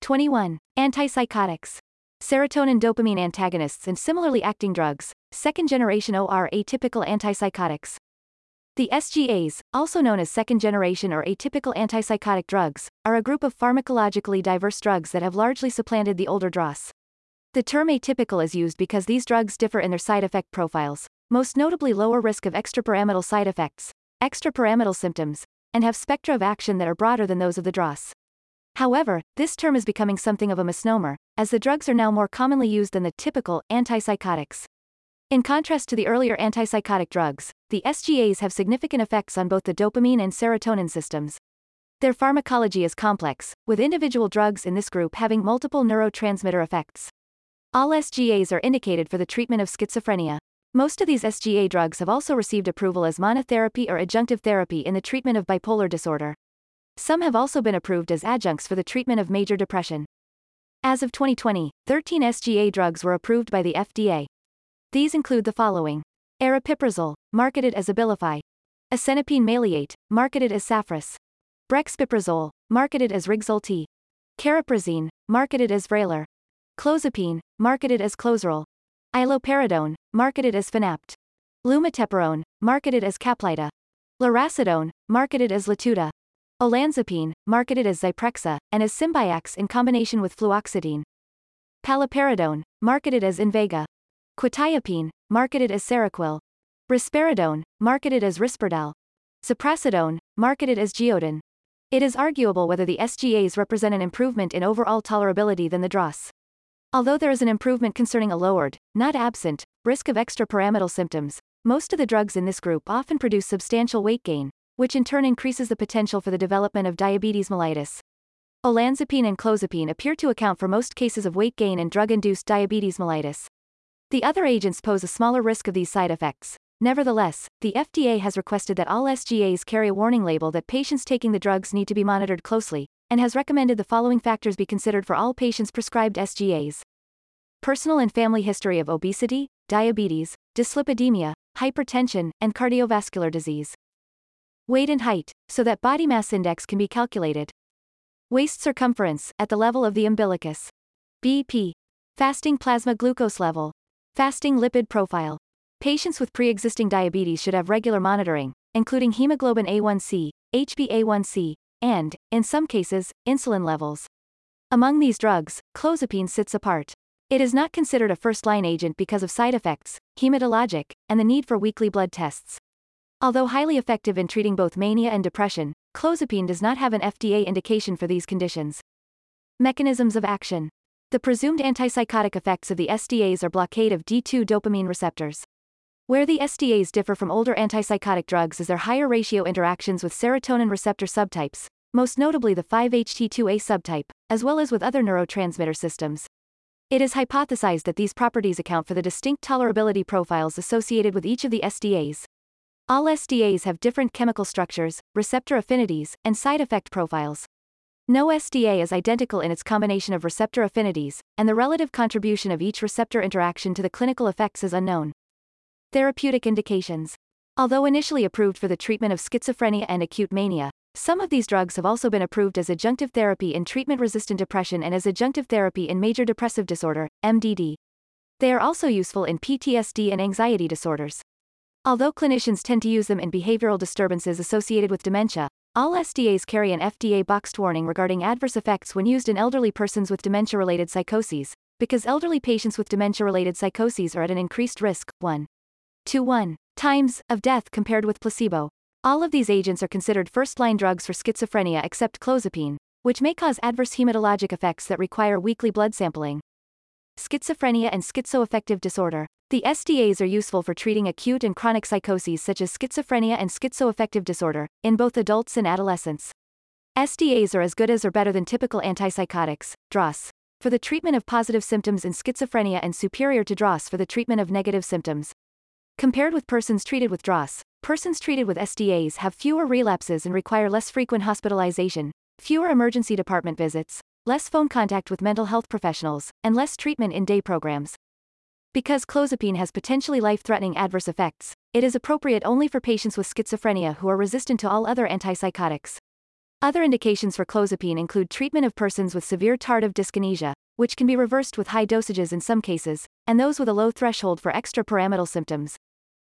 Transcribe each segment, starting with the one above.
21. Antipsychotics. Serotonin dopamine antagonists and similarly acting drugs, second generation OR atypical antipsychotics. The SGAs, also known as second generation or atypical antipsychotic drugs, are a group of pharmacologically diverse drugs that have largely supplanted the older DRAs. The term atypical is used because these drugs differ in their side effect profiles, most notably lower risk of extrapyramidal side effects, extrapyramidal symptoms, and have spectra of action that are broader than those of the DRAs. However, this term is becoming something of a misnomer, as the drugs are now more commonly used than the typical antipsychotics. In contrast to the earlier antipsychotic drugs, the SGAs have significant effects on both the dopamine and serotonin systems. Their pharmacology is complex, with individual drugs in this group having multiple neurotransmitter effects. All SGAs are indicated for the treatment of schizophrenia. Most of these SGA drugs have also received approval as monotherapy or adjunctive therapy in the treatment of bipolar disorder. Some have also been approved as adjuncts for the treatment of major depression. As of 2020, 13 SGA drugs were approved by the FDA. These include the following. Aripiprazole, marketed as Abilify. Asenapine maleate, marketed as Saphris. Brexpiprazole, marketed as Rexulti. Cariprazine, marketed as Vraylar. Clozapine, marketed as Clozaril. Iloperidone, marketed as Fanapt. Lumateperone, marketed as Caplyta. Lurasidone, marketed as Latuda. Olanzapine, marketed as Zyprexa, and as Symbyax in combination with fluoxetine. Paliperidone, marketed as Invega. Quetiapine, marketed as Seroquel. Risperidone, marketed as Risperdal. Ziprasidone, marketed as Geodon. It is arguable whether the SGAs represent an improvement in overall tolerability than the DRAs. Although there is an improvement concerning a lowered, not absent, risk of extrapyramidal symptoms, most of the drugs in this group often produce substantial weight gain, which in turn increases the potential for the development of diabetes mellitus. Olanzapine and clozapine appear to account for most cases of weight gain and drug-induced diabetes mellitus. The other agents pose a smaller risk of these side effects. Nevertheless, the FDA has requested that all SGAs carry a warning label that patients taking the drugs need to be monitored closely, and has recommended the following factors be considered for all patients prescribed SGAs. Personal and family history of obesity, diabetes, dyslipidemia, hypertension, and cardiovascular disease weight and height, so that body mass index can be calculated. Waist circumference, at the level of the umbilicus. BP. Fasting plasma glucose level. Fasting lipid profile. Patients with pre-existing diabetes should have regular monitoring, including hemoglobin A1C, HbA1c, and, in some cases, insulin levels. Among these drugs, clozapine sits apart. It is not considered a first-line agent because of side effects, hematologic, and the need for weekly blood tests. Although highly effective in treating both mania and depression, clozapine does not have an FDA indication for these conditions. Mechanisms of action. The presumed antipsychotic effects of the SDAs are blockade of D2 dopamine receptors. Where the SDAs differ from older antipsychotic drugs is their higher ratio interactions with serotonin receptor subtypes, most notably the 5-HT2A subtype, as well as with other neurotransmitter systems. It is hypothesized that these properties account for the distinct tolerability profiles associated with each of the SDAs. All SDAs have different chemical structures, receptor affinities, and side effect profiles. No SDA is identical in its combination of receptor affinities, and the relative contribution of each receptor interaction to the clinical effects is unknown. Therapeutic indications. Although initially approved for the treatment of schizophrenia and acute mania, some of these drugs have also been approved as adjunctive therapy in treatment resistant depression and as adjunctive therapy in major depressive disorder, MDD. They are also useful in PTSD and anxiety disorders. Although clinicians tend to use them in behavioral disturbances associated with dementia, all SDAs carry an FDA boxed warning regarding adverse effects when used in elderly persons with dementia related psychoses, because elderly patients with dementia related psychoses are at an increased risk, 1 to 1 times, of death compared with placebo. All of these agents are considered first line drugs for schizophrenia except clozapine, which may cause adverse hematologic effects that require weekly blood sampling. Schizophrenia and schizoaffective disorder. The SDAs are useful for treating acute and chronic psychoses such as schizophrenia and schizoaffective disorder, in both adults and adolescents. SDAs are as good as or better than typical antipsychotics, DRAs, for the treatment of positive symptoms in schizophrenia and superior to DRAs for the treatment of negative symptoms. Compared with persons treated with DRAs, persons treated with SDAs have fewer relapses and require less frequent hospitalization, fewer emergency department visits, less phone contact with mental health professionals, and less treatment in day programs. Because clozapine has potentially life-threatening adverse effects, it is appropriate only for patients with schizophrenia who are resistant to all other antipsychotics. Other indications for clozapine include treatment of persons with severe tardive dyskinesia, which can be reversed with high dosages in some cases, and those with a low threshold for extrapyramidal symptoms.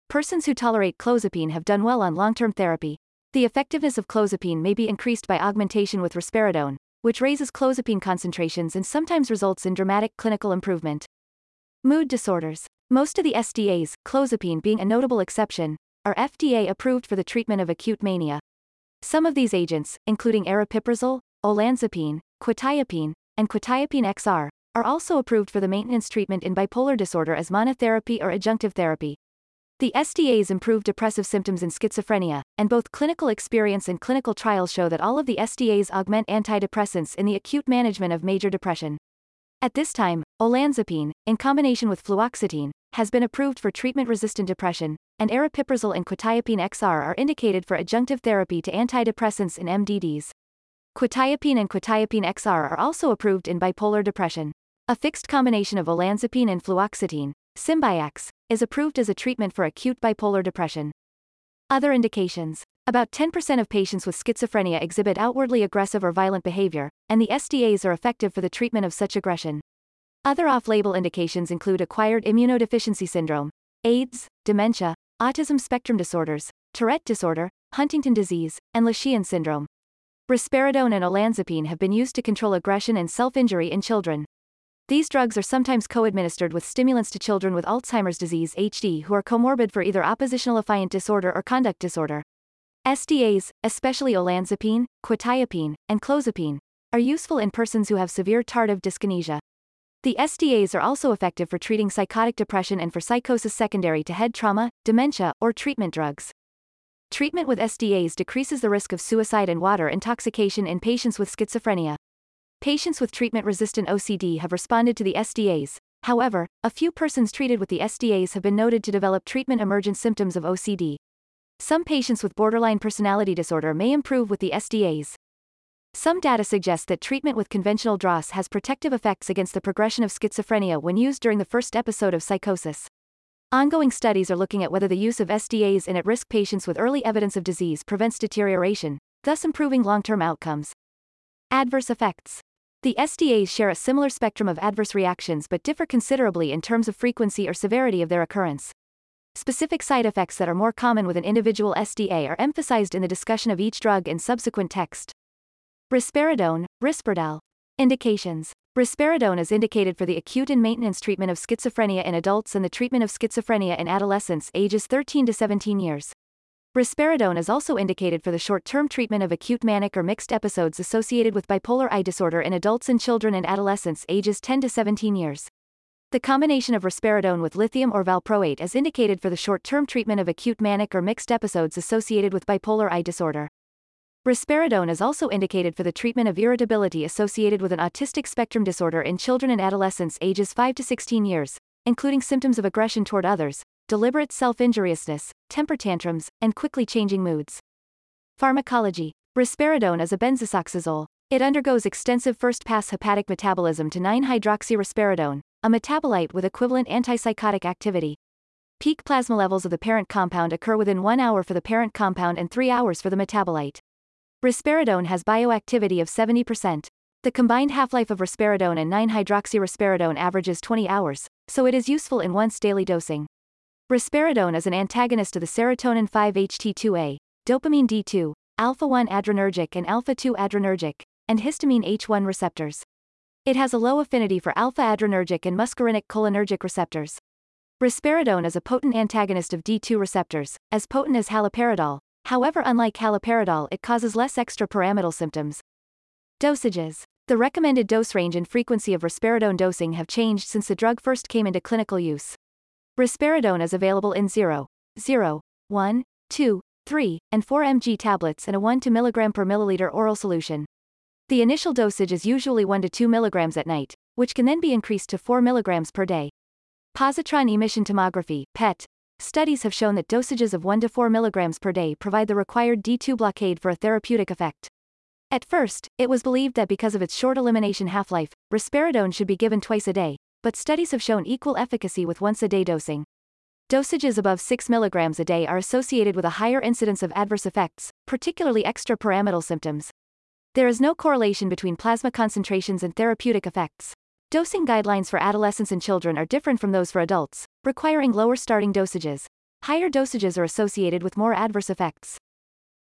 Persons who tolerate clozapine have done well on long-term therapy. The effectiveness of clozapine may be increased by augmentation with risperidone, which raises clozapine concentrations and sometimes results in dramatic clinical improvement. Mood disorders. Most of the SDAs, clozapine being a notable exception, are FDA approved for the treatment of acute mania. Some of these agents, including aripiprazole, olanzapine, quetiapine, and quetiapine XR, are also approved for the maintenance treatment in bipolar disorder as monotherapy or adjunctive therapy. The SDAs improve depressive symptoms in schizophrenia, and both clinical experience and clinical trials show that all of the SDAs augment antidepressants in the acute management of major depression. At this time, olanzapine, in combination with fluoxetine, has been approved for treatment-resistant depression, and aripiprazole and quetiapine XR are indicated for adjunctive therapy to antidepressants in MDDs. Quetiapine and quetiapine XR are also approved in bipolar depression. A fixed combination of olanzapine and fluoxetine, Symbyax, is approved as a treatment for acute bipolar depression. Other indications. About 10% of patients with schizophrenia exhibit outwardly aggressive or violent behavior, and the SDAs are effective for the treatment of such aggression. Other off-label indications include acquired immunodeficiency syndrome, AIDS, dementia, autism spectrum disorders, Tourette disorder, Huntington disease, and Leschetz syndrome. Risperidone and olanzapine have been used to control aggression and self-injury in children. These drugs are sometimes co-administered with stimulants to children with Alzheimer's disease HD who are comorbid for either oppositional defiant disorder or conduct disorder. SDAs, especially olanzapine, quetiapine, and clozapine, are useful in persons who have severe tardive dyskinesia. The SDAs are also effective for treating psychotic depression and for psychosis secondary to head trauma, dementia, or treatment drugs. Treatment with SDAs decreases the risk of suicide and water intoxication in patients with schizophrenia. Patients with treatment-resistant OCD have responded to the SDAs. However, a few persons treated with the SDAs have been noted to develop treatment-emergent symptoms of OCD. Some patients with borderline personality disorder may improve with the SDAs. Some data suggest that treatment with conventional DRAS has protective effects against the progression of schizophrenia when used during the first episode of psychosis. Ongoing studies are looking at whether the use of SDAs in at-risk patients with early evidence of disease prevents deterioration, thus improving long-term outcomes. Adverse effects. The SDAs share a similar spectrum of adverse reactions but differ considerably in terms of frequency or severity of their occurrence. Specific side effects that are more common with an individual SDA are emphasized in the discussion of each drug in subsequent text. Risperidone, Risperdal. Indications. Risperidone is indicated for the acute and maintenance treatment of schizophrenia in adults and the treatment of schizophrenia in adolescents ages 13 to 17 years. Risperidone is also indicated for the short-term treatment of acute manic or mixed episodes associated with bipolar I disorder in adults and children and adolescents ages 10 to 17 years. The combination of risperidone with lithium or valproate is indicated for the short-term treatment of acute manic or mixed episodes associated with bipolar I disorder. Risperidone is also indicated for the treatment of irritability associated with an autistic spectrum disorder in children and adolescents ages 5 to 16 years, including symptoms of aggression toward others, deliberate self-injuriousness, temper tantrums, and quickly changing moods. Pharmacology. Risperidone is a benzoxazole. It undergoes extensive first-pass hepatic metabolism to 9-hydroxyrisperidone, a metabolite with equivalent antipsychotic activity. Peak plasma levels of the parent compound occur within 1 hour for the parent compound and 3 hours for the metabolite. Risperidone has bioactivity of 70%. The combined half-life of risperidone and 9-hydroxyrisperidone averages 20 hours, so it is useful in once daily dosing. Risperidone is an antagonist of the serotonin 5-HT2A, dopamine D2, alpha-1 adrenergic and alpha-2 adrenergic, and histamine H1 receptors. It has a low affinity for alpha-adrenergic and muscarinic cholinergic receptors. Risperidone is a potent antagonist of D2 receptors, as potent as haloperidol. However, unlike haloperidol, it causes less extrapyramidal symptoms. Dosages. The recommended dose range and frequency of risperidone dosing have changed since the drug first came into clinical use. Risperidone is available in 0, 0, 1, 2, 3, and 4 mg tablets and a 1 to mg per milliliter oral solution. The initial dosage is usually 1 to 2 mg at night, which can then be increased to 4 mg per day. Positron emission tomography, PET, studies have shown that dosages of 1 to 4 mg per day provide the required D2 blockade for a therapeutic effect. At first, it was believed that because of its short elimination half-life, risperidone should be given twice a day, but studies have shown equal efficacy with once-a-day dosing. Dosages above 6 mg a day are associated with a higher incidence of adverse effects, particularly extrapyramidal symptoms. There is no correlation between plasma concentrations and therapeutic effects. Dosing guidelines for adolescents and children are different from those for adults, requiring lower starting dosages. Higher dosages are associated with more adverse effects.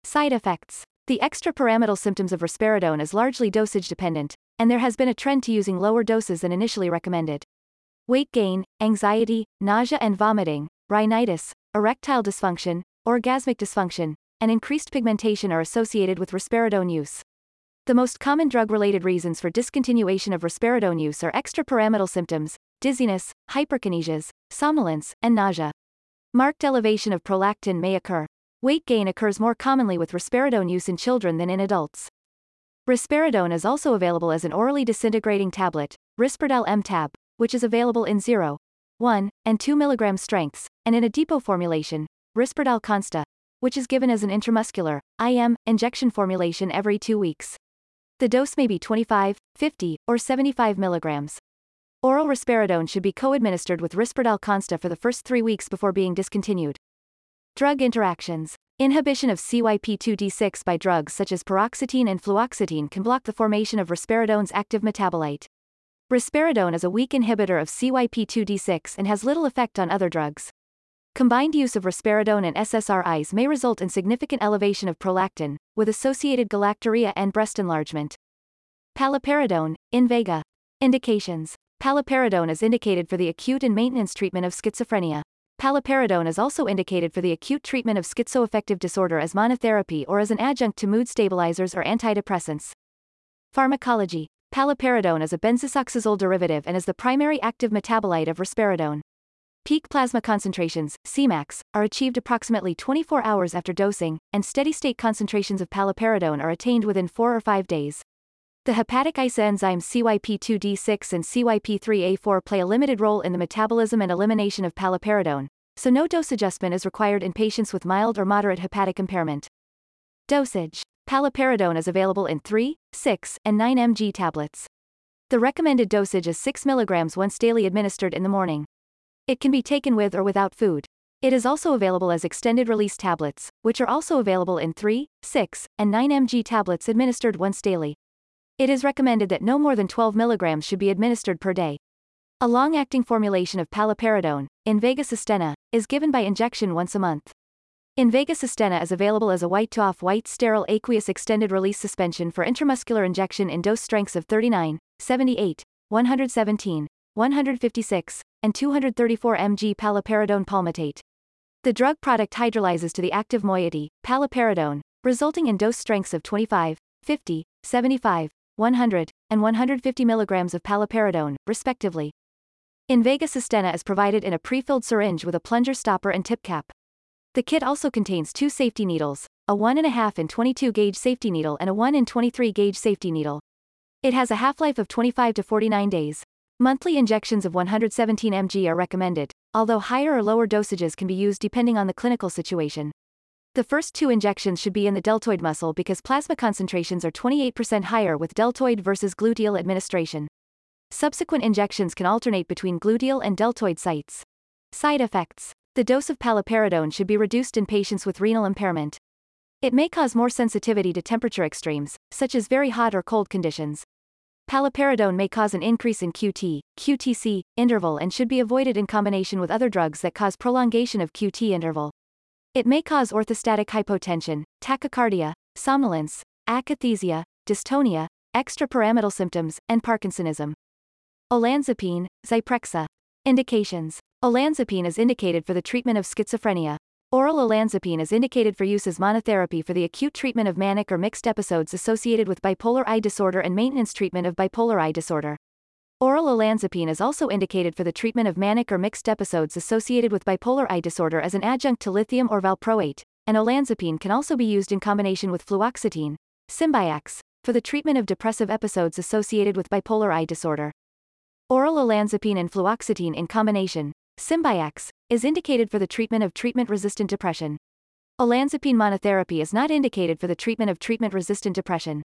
Side effects. The extrapyramidal symptoms of risperidone is largely dosage dependent, and there has been a trend to using lower doses than initially recommended. Weight gain, anxiety, nausea and vomiting, rhinitis, erectile dysfunction, orgasmic dysfunction, and increased pigmentation are associated with risperidone use. The most common drug-related reasons for discontinuation of risperidone use are extrapyramidal symptoms, dizziness, hyperkinesias, somnolence, and nausea. Marked elevation of prolactin may occur. Weight gain occurs more commonly with risperidone use in children than in adults. Risperidone is also available as an orally disintegrating tablet, Risperdal M-Tab, which is available in 0, 1, and 2 mg strengths, and in a depot formulation, Risperdal Consta, which is given as an intramuscular, IM, injection formulation every two weeks. The dose may be 25, 50, or 75 milligrams. Oral risperidone should be co-administered with Risperdal Consta for the first three weeks before being discontinued. Drug interactions. Inhibition of CYP2D6 by drugs such as paroxetine and fluoxetine can block the formation of risperidone's active metabolite. Risperidone is a weak inhibitor of CYP2D6 and has little effect on other drugs. Combined use of risperidone and SSRIs may result in significant elevation of prolactin, with associated galactorrhea and breast enlargement. Paliperidone, Invega. Indications. Paliperidone is indicated for the acute and maintenance treatment of schizophrenia. Paliperidone is also indicated for the acute treatment of schizoaffective disorder as monotherapy or as an adjunct to mood stabilizers or antidepressants. Pharmacology. Paliperidone is a benzoxazole derivative and is the primary active metabolite of risperidone. Peak plasma concentrations, Cmax, are achieved approximately 24 hours after dosing, and steady-state concentrations of paliperidone are attained within 4 or 5 days. The hepatic isoenzymes CYP2D6 and CYP3A4 play a limited role in the metabolism and elimination of paliperidone, so no dose adjustment is required in patients with mild or moderate hepatic impairment. Dosage. Paliperidone is available in 3, 6, and 9 mg tablets. The recommended dosage is 6 mg once daily administered in the morning. It can be taken with or without food. It is also available as extended release tablets, which are also available in 3, 6, and 9 mg tablets administered once daily. It is recommended that no more than 12 mg should be administered per day. A long-acting formulation of paliperidone, Invega Sustenna, is given by injection once a month. Invega Sustenna is available as a white to off-white sterile aqueous extended release suspension for intramuscular injection in dose strengths of 39, 78, 117, 156, and 234 mg paliperidone palmitate. The drug product hydrolyzes to the active moiety, paliperidone, resulting in dose strengths of 25, 50, 75, 100, and 150 mg of paliperidone, respectively. Invega Sustenna is provided in a pre-filled syringe with a plunger stopper and tip cap. The kit also contains two safety needles, a 1.5 in 22 gauge safety needle and a 1 in 23 gauge safety needle. It has a half-life of 25 to 49 days. Monthly injections of 117 mg are recommended, although higher or lower dosages can be used depending on the clinical situation. The first two injections should be in the deltoid muscle because plasma concentrations are 28% higher with deltoid versus gluteal administration. Subsequent injections can alternate between gluteal and deltoid sites. Side effects. The dose of paliperidone should be reduced in patients with renal impairment. It may cause more sensitivity to temperature extremes, such as very hot or cold conditions, Paliperidone may cause an increase in QT, QTC, interval and should be avoided in combination with other drugs that cause prolongation of QT interval. It may cause orthostatic hypotension, tachycardia, somnolence, akathisia, dystonia, extrapyramidal symptoms, and Parkinsonism. Olanzapine, Zyprexa. Indications. Olanzapine is indicated for the treatment of schizophrenia. Oral olanzapine is indicated for use as monotherapy for the acute treatment of manic or mixed episodes associated with bipolar I disorder and maintenance treatment of bipolar I disorder. Oral olanzapine is also indicated for the treatment of manic or mixed episodes associated with bipolar I disorder as an adjunct to lithium or valproate, and olanzapine can also be used in combination with fluoxetine, Symbyax, for the treatment of depressive episodes associated with bipolar I disorder. Oral olanzapine and fluoxetine in combination, Symbyax, is indicated for the treatment of treatment-resistant depression. Olanzapine monotherapy is not indicated for the treatment of treatment-resistant depression.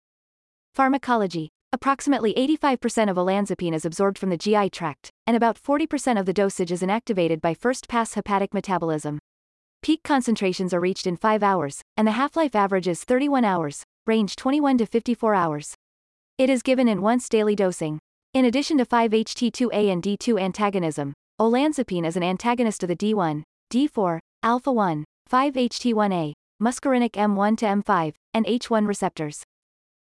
Pharmacology. Approximately 85% of olanzapine is absorbed from the GI tract, and about 40% of the dosage is inactivated by first-pass hepatic metabolism. Peak concentrations are reached in 5 hours, and the half-life average is 31 hours, range 21 to 54 hours. It is given in once daily dosing. In addition to 5-HT2A and D2 antagonism, olanzapine is an antagonist of the D1, D4, alpha 1, 5-HT1A, muscarinic M1 to M5, and H1 receptors.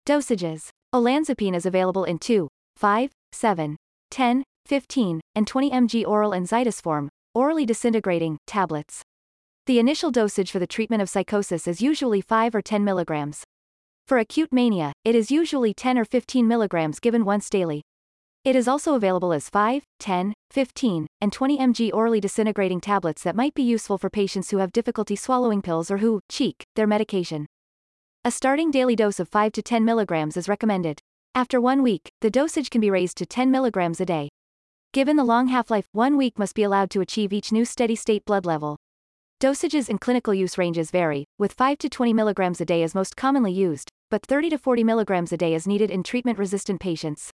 Dosages. Olanzapine is available in 2, 5, 7, 10, 15, and 20 mg oral and Zydis form, orally disintegrating, tablets. The initial dosage for the treatment of psychosis is usually 5 or 10 milligrams. For acute mania, it is usually 10 or 15 milligrams given once daily. It is also available as 5, 10, 15, and 20 mg orally disintegrating tablets that might be useful for patients who have difficulty swallowing pills or who, cheek, their medication. A starting daily dose of 5 to 10 milligrams is recommended. After one week, the dosage can be raised to 10 milligrams a day. Given the long half-life, one week must be allowed to achieve each new steady-state blood level. Dosages and clinical use ranges vary, with 5 to 20 milligrams a day is most commonly used, but 30 to 40 milligrams a day is needed in treatment-resistant patients.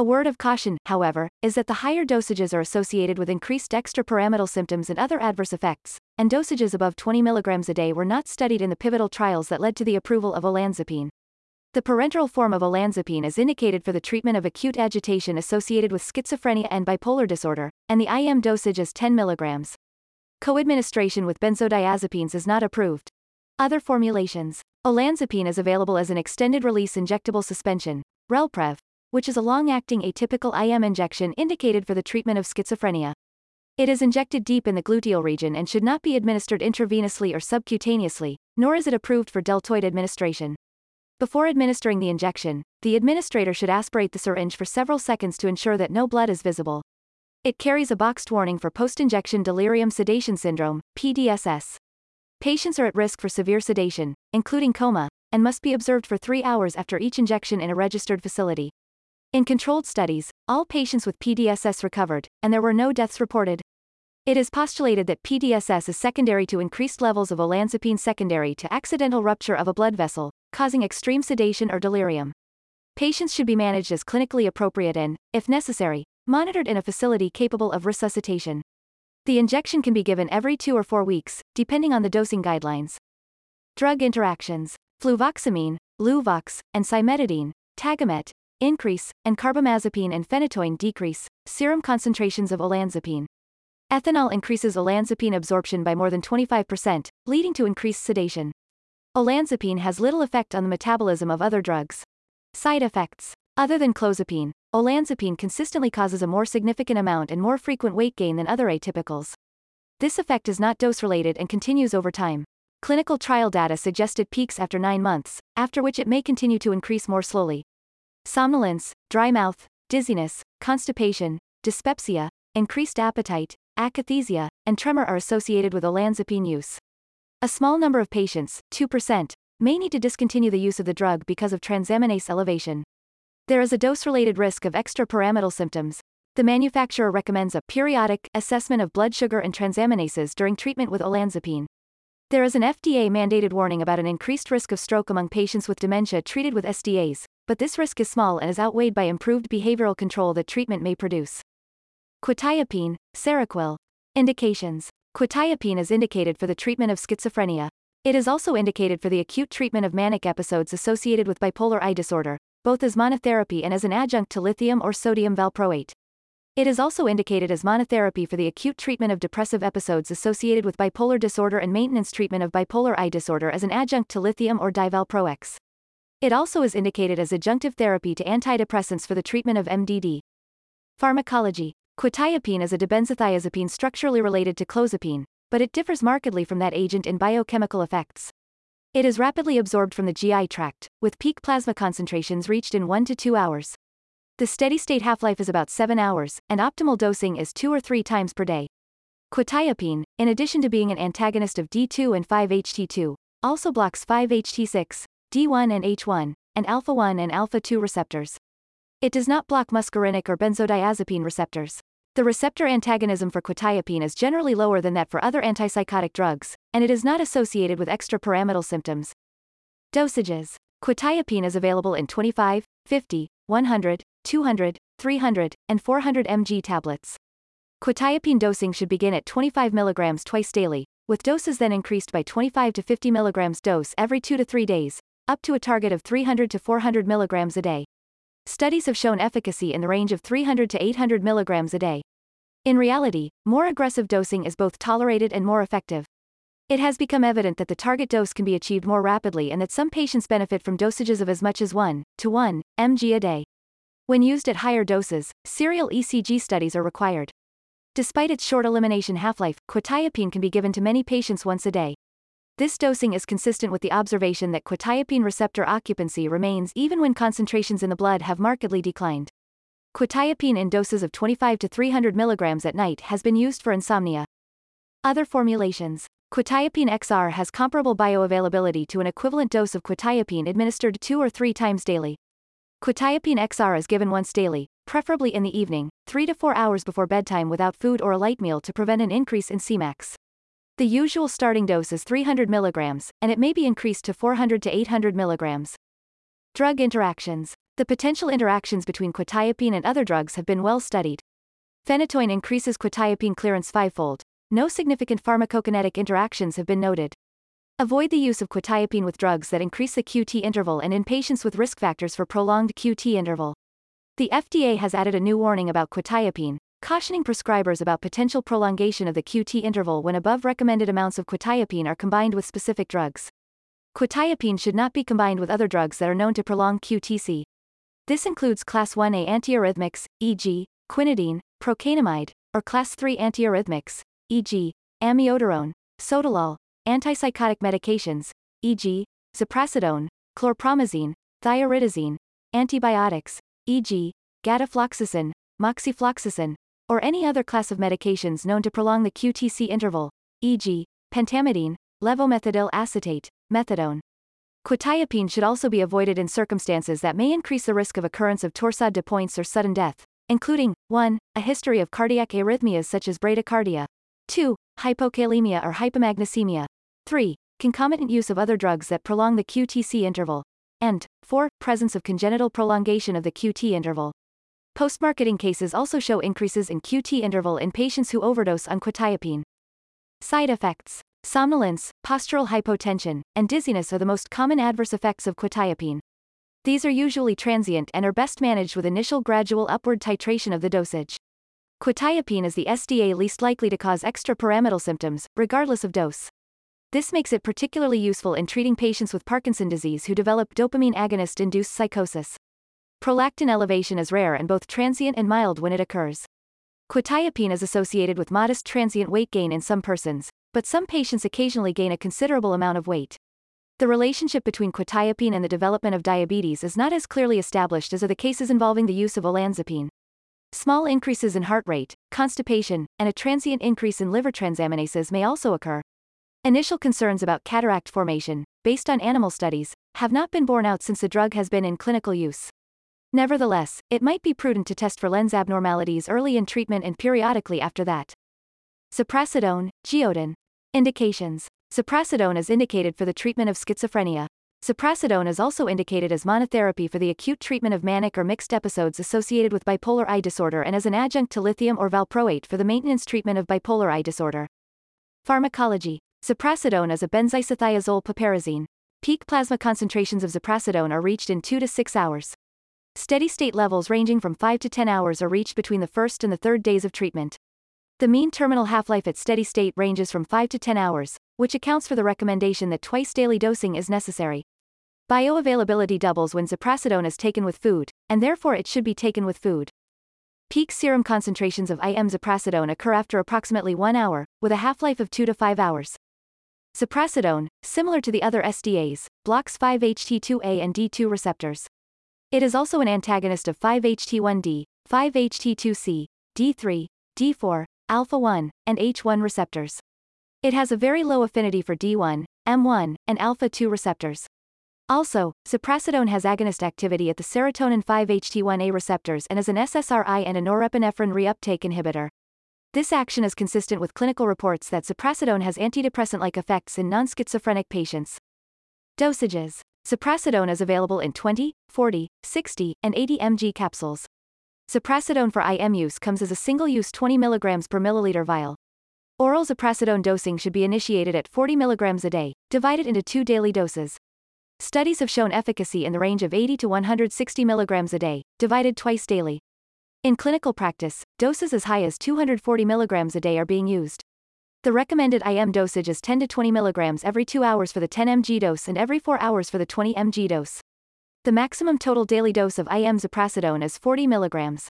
A word of caution, however, is that the higher dosages are associated with increased extrapyramidal symptoms and other adverse effects, and dosages above 20 mg a day were not studied in the pivotal trials that led to the approval of olanzapine. The parenteral form of olanzapine is indicated for the treatment of acute agitation associated with schizophrenia and bipolar disorder, and the IM dosage is 10 mg. Co-administration with benzodiazepines is not approved. Other formulations. Olanzapine is available as an extended-release injectable suspension, Relprevv, which is a long-acting atypical IM injection indicated for the treatment of schizophrenia. It is injected deep in the gluteal region and should not be administered intravenously or subcutaneously, nor is it approved for deltoid administration. Before administering the injection, the administrator should aspirate the syringe for several seconds to ensure that no blood is visible. It carries a boxed warning for post-injection delirium sedation syndrome, PDSS. Patients are at risk for severe sedation, including coma, and must be observed for three hours after each injection in a registered facility. In controlled studies, all patients with PDSS recovered, and there were no deaths reported. It is postulated that PDSS is secondary to increased levels of olanzapine secondary to accidental rupture of a blood vessel, causing extreme sedation or delirium. Patients should be managed as clinically appropriate and, if necessary, monitored in a facility capable of resuscitation. The injection can be given every two or four weeks, depending on the dosing guidelines. Drug interactions. Fluvoxamine, Luvox, and cimetidine, Tagamet, increase, and carbamazepine and phenytoin decrease, serum concentrations of olanzapine. Ethanol increases olanzapine absorption by more than 25%, leading to increased sedation. Olanzapine has little effect on the metabolism of other drugs. Side effects. Other than clozapine, olanzapine consistently causes a more significant amount and more frequent weight gain than other atypicals. This effect is not dose-related and continues over time. Clinical trial data suggested peaks after 9 months, after which it may continue to increase more slowly somnolence, dry mouth, dizziness, constipation, dyspepsia, increased appetite, akathisia, and tremor are associated with olanzapine use. A small number of patients, 2%, may need to discontinue the use of the drug because of transaminase elevation. There is a dose-related risk of extrapyramidal symptoms. The manufacturer recommends a periodic assessment of blood sugar and transaminases during treatment with olanzapine. There is an FDA-mandated warning about an increased risk of stroke among patients with dementia treated with SDAs, but this risk is small and is outweighed by improved behavioral control that treatment may produce. Quetiapine, Seroquel. Indications. Quetiapine is indicated for the treatment of schizophrenia. It is also indicated for the acute treatment of manic episodes associated with bipolar I disorder, both as monotherapy and as an adjunct to lithium or sodium valproate. It is also indicated as monotherapy for the acute treatment of depressive episodes associated with bipolar disorder and maintenance treatment of bipolar I disorder as an adjunct to lithium or divalproex. It also is indicated as adjunctive therapy to antidepressants for the treatment of MDD. Pharmacology. Quetiapine is a dibenzothiazepine structurally related to clozapine, but it differs markedly from that agent in biochemical effects. It is rapidly absorbed from the GI tract, with peak plasma concentrations reached in 1 to 2 hours. The steady-state half-life is about 7 hours, and optimal dosing is 2 or 3 times per day. Quetiapine, in addition to being an antagonist of D2 and 5-HT2, also blocks 5-HT6, D1 and H1, and alpha-1 and alpha-2 receptors. It does not block muscarinic or benzodiazepine receptors. The receptor antagonism for quetiapine is generally lower than that for other antipsychotic drugs, and it is not associated with extrapyramidal symptoms. Dosages. Quetiapine is available in 25, 50, 100, 200, 300, and 400 mg tablets. Quetiapine dosing should begin at 25 mg twice daily, with doses then increased by 25 to 50 mg dose every 2 to 3 days, up to a target of 300 to 400 mg a day. Studies have shown efficacy in the range of 300 to 800 mg a day. In reality, more aggressive dosing is both tolerated and more effective. It has become evident that the target dose can be achieved more rapidly and that some patients benefit from dosages of as much as 1 to 1 mg a day. When used at higher doses, serial ECG studies are required. Despite its short elimination half-life, quetiapine can be given to many patients once a day. This dosing is consistent with the observation that quetiapine receptor occupancy remains even when concentrations in the blood have markedly declined. Quetiapine in doses of 25 to 300 mg at night has been used for insomnia. Other formulations. Quetiapine XR has comparable bioavailability to an equivalent dose of quetiapine administered two or three times daily. Quetiapine XR is given once daily, preferably in the evening, 3 to 4 hours before bedtime without food or a light meal to prevent an increase in Cmax. The usual starting dose is 300 mg, and it may be increased to 400 to 800 mg. Drug interactions. The potential interactions between quetiapine and other drugs have been well studied. Phenytoin increases quetiapine clearance fivefold. No significant pharmacokinetic interactions have been noted. Avoid the use of quetiapine with drugs that increase the QT interval and in patients with risk factors for prolonged QT interval. The FDA has added a new warning about quetiapine, cautioning prescribers about potential prolongation of the QT interval when above recommended amounts of quetiapine are combined with specific drugs. Quetiapine should not be combined with other drugs that are known to prolong QTC. This includes class 1A antiarrhythmics, e.g., quinidine, procainamide, or class 3 antiarrhythmics, e.g., amiodarone, sotalol, antipsychotic medications, e.g., ziprasidone, chlorpromazine, thioridazine, antibiotics, e.g., gatifloxacin, moxifloxacin, or any other class of medications known to prolong the QTC interval, e.g., pentamidine, levomethadyl acetate, methadone. Quetiapine should also be avoided in circumstances that may increase the risk of occurrence of torsade de pointes or sudden death, including 1. A history of cardiac arrhythmias such as bradycardia. 2. Hypokalemia or hypomagnesemia. 3. Concomitant use of other drugs that prolong the QTC interval. And 4. Presence of congenital prolongation of the QT interval. Post-marketing cases also show increases in QT interval in patients who overdose on quetiapine. Side effects Somnolence, postural hypotension, and dizziness are the most common adverse effects of quetiapine. These are usually transient and are best managed with initial gradual upward titration of the dosage. Quetiapine is the SDA least likely to cause extrapyramidal symptoms, regardless of dose. This makes it particularly useful in treating patients with Parkinson disease who develop dopamine agonist induced psychosis. Prolactin elevation is rare and both transient and mild when it occurs. Quetiapine is associated with modest transient weight gain in some persons, but some patients occasionally gain a considerable amount of weight. The relationship between quetiapine and the development of diabetes is not as clearly established as are the cases involving the use of olanzapine. Small increases in heart rate, constipation, and a transient increase in liver transaminases may also occur. Initial concerns about cataract formation, based on animal studies, have not been borne out since the drug has been in clinical use. Nevertheless, it might be prudent to test for lens abnormalities early in treatment and periodically after that. Ziprasidone, Geodon. Indications. Ziprasidone is indicated for the treatment of schizophrenia. Ziprasidone is also indicated as monotherapy for the acute treatment of manic or mixed episodes associated with bipolar I disorder and as an adjunct to lithium or valproate for the maintenance treatment of bipolar I disorder. Pharmacology. Ziprasidone is a benzisothiazole piperazine. Peak plasma concentrations of ziprasidone are reached in 2 to 6 hours. Steady state levels ranging from 5 to 10 hours are reached between the first and the third days of treatment. The mean terminal half-life at steady state ranges from 5 to 10 hours, which accounts for the recommendation that twice daily dosing is necessary. Bioavailability doubles when ziprasidone is taken with food, and therefore it should be taken with food. Peak serum concentrations of IM ziprasidone occur after approximately 1 hour, with a half-life of 2 to 5 hours. Ziprasidone, similar to the other SDAs, blocks 5-HT2A and D2 receptors. It is also an antagonist of 5-HT1D, 5-HT2C, D3, D4, alpha-1, and H1 receptors. It has a very low affinity for D1, M1, and alpha-2 receptors. Also, ziprasidone has agonist activity at the serotonin 5-HT1A receptors and is an SSRI and a norepinephrine reuptake inhibitor. This action is consistent with clinical reports that ziprasidone has antidepressant-like effects in non-schizophrenic patients. Dosages. Ziprasidone is available in 20, 40, 60, and 80 mg capsules. Ziprasidone for IM use comes as a single-use 20 mg per milliliter vial. Oral ziprasidone dosing should be initiated at 40 mg a day, divided into two daily doses. Studies have shown efficacy in the range of 80 to 160 mg a day, divided twice daily. In clinical practice, doses as high as 240 mg a day are being used. The recommended IM dosage is 10 to 20 mg every 2 hours for the 10 mg dose and every 4 hours for the 20 mg dose. The maximum total daily dose of IM ziprasidone is 40 mg.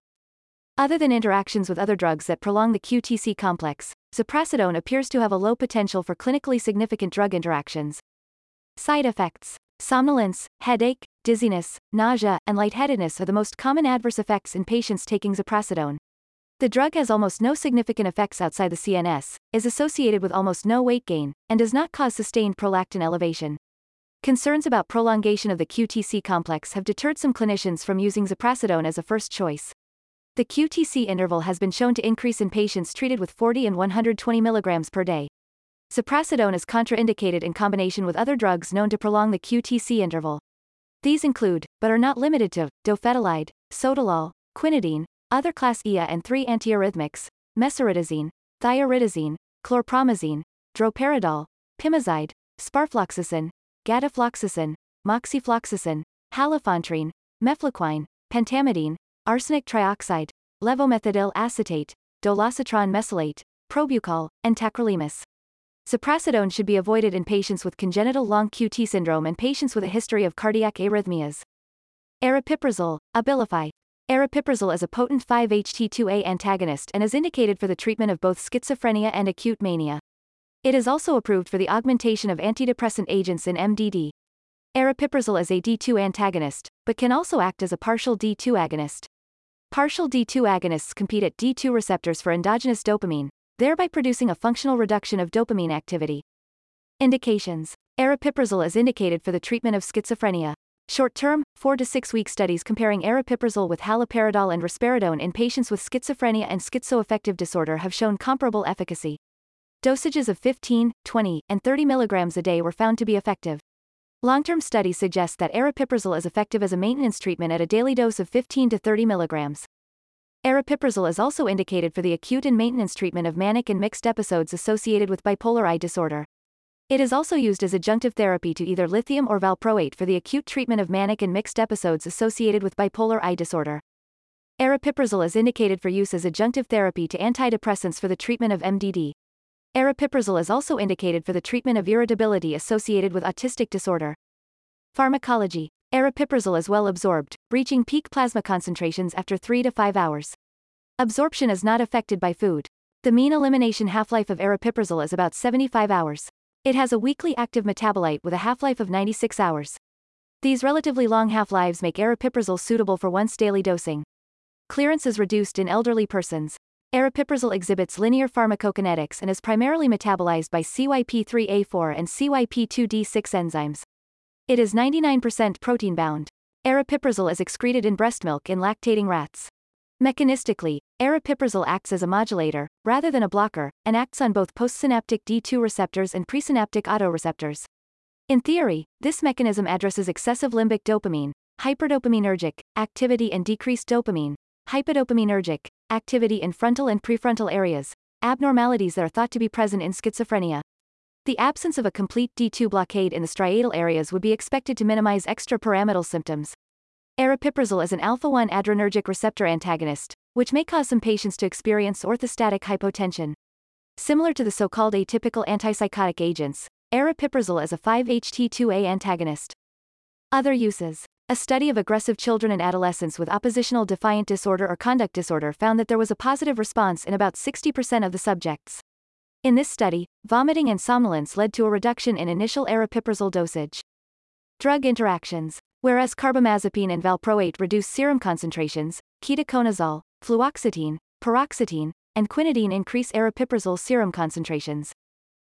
Other than interactions with other drugs that prolong the QTC complex, ziprasidone appears to have a low potential for clinically significant drug interactions. Side effects Somnolence, headache, dizziness, nausea, and lightheadedness are the most common adverse effects in patients taking ziprasidone. The drug has almost no significant effects outside the CNS, is associated with almost no weight gain, and does not cause sustained prolactin elevation. Concerns about prolongation of the QTC complex have deterred some clinicians from using ziprasidone as a first choice. The QTC interval has been shown to increase in patients treated with 40 and 120 mg per day. Ziprasidone is contraindicated in combination with other drugs known to prolong the QTC interval. These include, but are not limited to, dofetilide, sotalol, quinidine, other class IA and 3 antiarrhythmics, mesoridazine, thioridazine, chlorpromazine, droperidol, pimozide, sparfloxacin, gatifloxacin, moxifloxacin, halofantrine, mefloquine, pentamidine, arsenic trioxide, levomethadyl acetate, dolasetron mesylate, probucol, and tacrolimus. Ziprasidone should be avoided in patients with congenital long QT syndrome and patients with a history of cardiac arrhythmias. Aripiprazole, Abilify, Aripiprazole is a potent 5-HT2A antagonist and is indicated for the treatment of both schizophrenia and acute mania. It is also approved for the augmentation of antidepressant agents in MDD. Aripiprazole is a D2 antagonist, but can also act as a partial D2 agonist. Partial D2 agonists compete at D2 receptors for endogenous dopamine, thereby producing a functional reduction of dopamine activity. Indications Aripiprazole is indicated for the treatment of schizophrenia. Short-term, 4 to 6 week studies comparing aripiprazole with haloperidol and risperidone in patients with schizophrenia and schizoaffective disorder have shown comparable efficacy. Dosages of 15, 20, and 30 mg a day were found to be effective. Long-term studies suggest that aripiprazole is effective as a maintenance treatment at a daily dose of 15 to 30 mg. Aripiprazole is also indicated for the acute and maintenance treatment of manic and mixed episodes associated with bipolar I disorder. It is also used as adjunctive therapy to either lithium or valproate for the acute treatment of manic and mixed episodes associated with bipolar I disorder. Aripiprazole is indicated for use as adjunctive therapy to antidepressants for the treatment of MDD. Aripiprazole is also indicated for the treatment of irritability associated with autistic disorder. Pharmacology. Aripiprazole is well absorbed, reaching peak plasma concentrations after 3 to 5 hours. Absorption is not affected by food. The mean elimination half-life of aripiprazole is about 75 hours. It has a weakly active metabolite with a half-life of 96 hours. These relatively long half-lives make aripiprazole suitable for once-daily dosing. Clearance is reduced in elderly persons. Aripiprazole exhibits linear pharmacokinetics and is primarily metabolized by CYP3A4 and CYP2D6 enzymes. It is 99% protein-bound. Aripiprazole is excreted in breast milk in lactating rats. Mechanistically, aripiprazole acts as a modulator, rather than a blocker, and acts on both postsynaptic D2 receptors and presynaptic autoreceptors. In theory, this mechanism addresses excessive limbic dopamine, hyperdopaminergic, activity and decreased dopamine, hypodopaminergic, activity in frontal and prefrontal areas, abnormalities that are thought to be present in schizophrenia. The absence of a complete D2 blockade in the striatal areas would be expected to minimize extrapyramidal symptoms, Aripiprazole is an alpha-1 adrenergic receptor antagonist, which may cause some patients to experience orthostatic hypotension. Similar to the so-called atypical antipsychotic agents, aripiprazole is a 5-HT2A antagonist. Other uses. A study of aggressive children and adolescents with oppositional defiant disorder or conduct disorder found that there was a positive response in about 60% of the subjects. In this study, vomiting and somnolence led to a reduction in initial aripiprazole dosage. Drug interactions. Whereas carbamazepine and valproate reduce serum concentrations, ketoconazole, fluoxetine, paroxetine, and quinidine increase aripiprazole serum concentrations.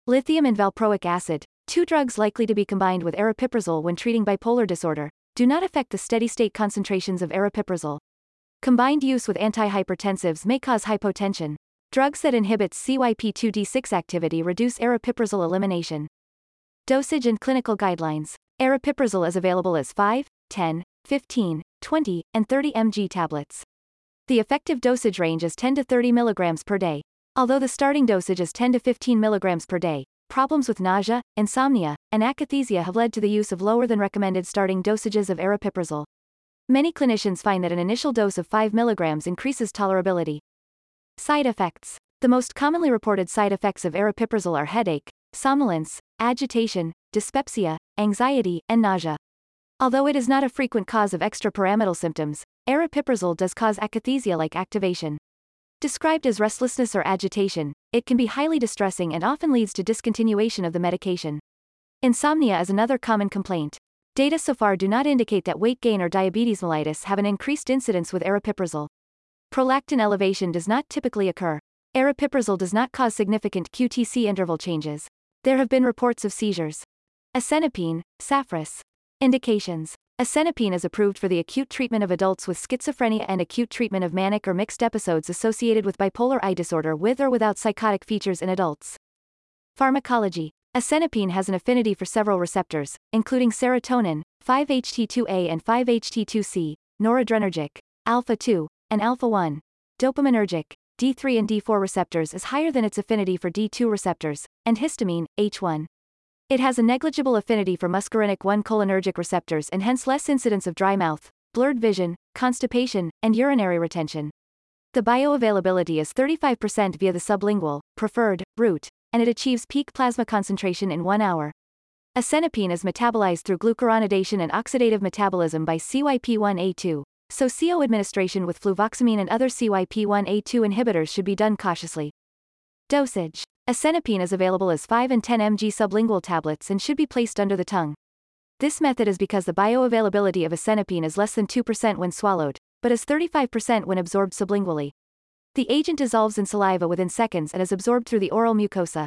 Lithium and valproic acid, two drugs likely to be combined with aripiprazole when treating bipolar disorder, do not affect the steady-state concentrations of aripiprazole. Combined use with antihypertensives may cause hypotension. Drugs that inhibit CYP2D6 activity reduce aripiprazole elimination. Dosage and clinical guidelines. Aripiprazole is available as 5, 10, 15, 20, and 30 mg tablets. The effective dosage range is 10 to 30 mg per day. Although the starting dosage is 10 to 15 mg per day, problems with nausea, insomnia, and akathisia have led to the use of lower than recommended starting dosages of aripiprazole. Many clinicians find that an initial dose of 5 mg increases tolerability. Side effects. The most commonly reported side effects of aripiprazole are headache, somnolence, agitation, dyspepsia, anxiety, and nausea. Although it is not a frequent cause of extrapyramidal symptoms, aripiprazole does cause akathisia-like activation. Described as restlessness or agitation, it can be highly distressing and often leads to discontinuation of the medication. Insomnia is another common complaint. Data so far do not indicate that weight gain or diabetes mellitus have an increased incidence with aripiprazole. Prolactin elevation does not typically occur. Aripiprazole does not cause significant QTC interval changes. There have been reports of seizures. Asenapine, Saphris. Indications. Asenapine is approved for the acute treatment of adults with schizophrenia and acute treatment of manic or mixed episodes associated with bipolar I disorder with or without psychotic features in adults. Pharmacology. Asenapine has an affinity for several receptors, including serotonin, 5-HT2A and 5-HT2C, noradrenergic, alpha-2, and alpha-1. Dopaminergic, D3 and D4 receptors is higher than its affinity for D2 receptors, and histamine, H1. It has a negligible affinity for muscarinic 1 cholinergic receptors and hence less incidence of dry mouth, blurred vision, constipation, and urinary retention. The bioavailability is 35% via the sublingual, preferred, route, and it achieves peak plasma concentration in 1 hour. Asenapine is metabolized through glucuronidation and oxidative metabolism by CYP1A2, so CO administration with fluvoxamine and other CYP1A2 inhibitors should be done cautiously. Dosage Asenapine is available as 5 and 10 mg sublingual tablets and should be placed under the tongue. This method is because the bioavailability of asenapine is less than 2% when swallowed, but is 35% when absorbed sublingually. The agent dissolves in saliva within seconds and is absorbed through the oral mucosa.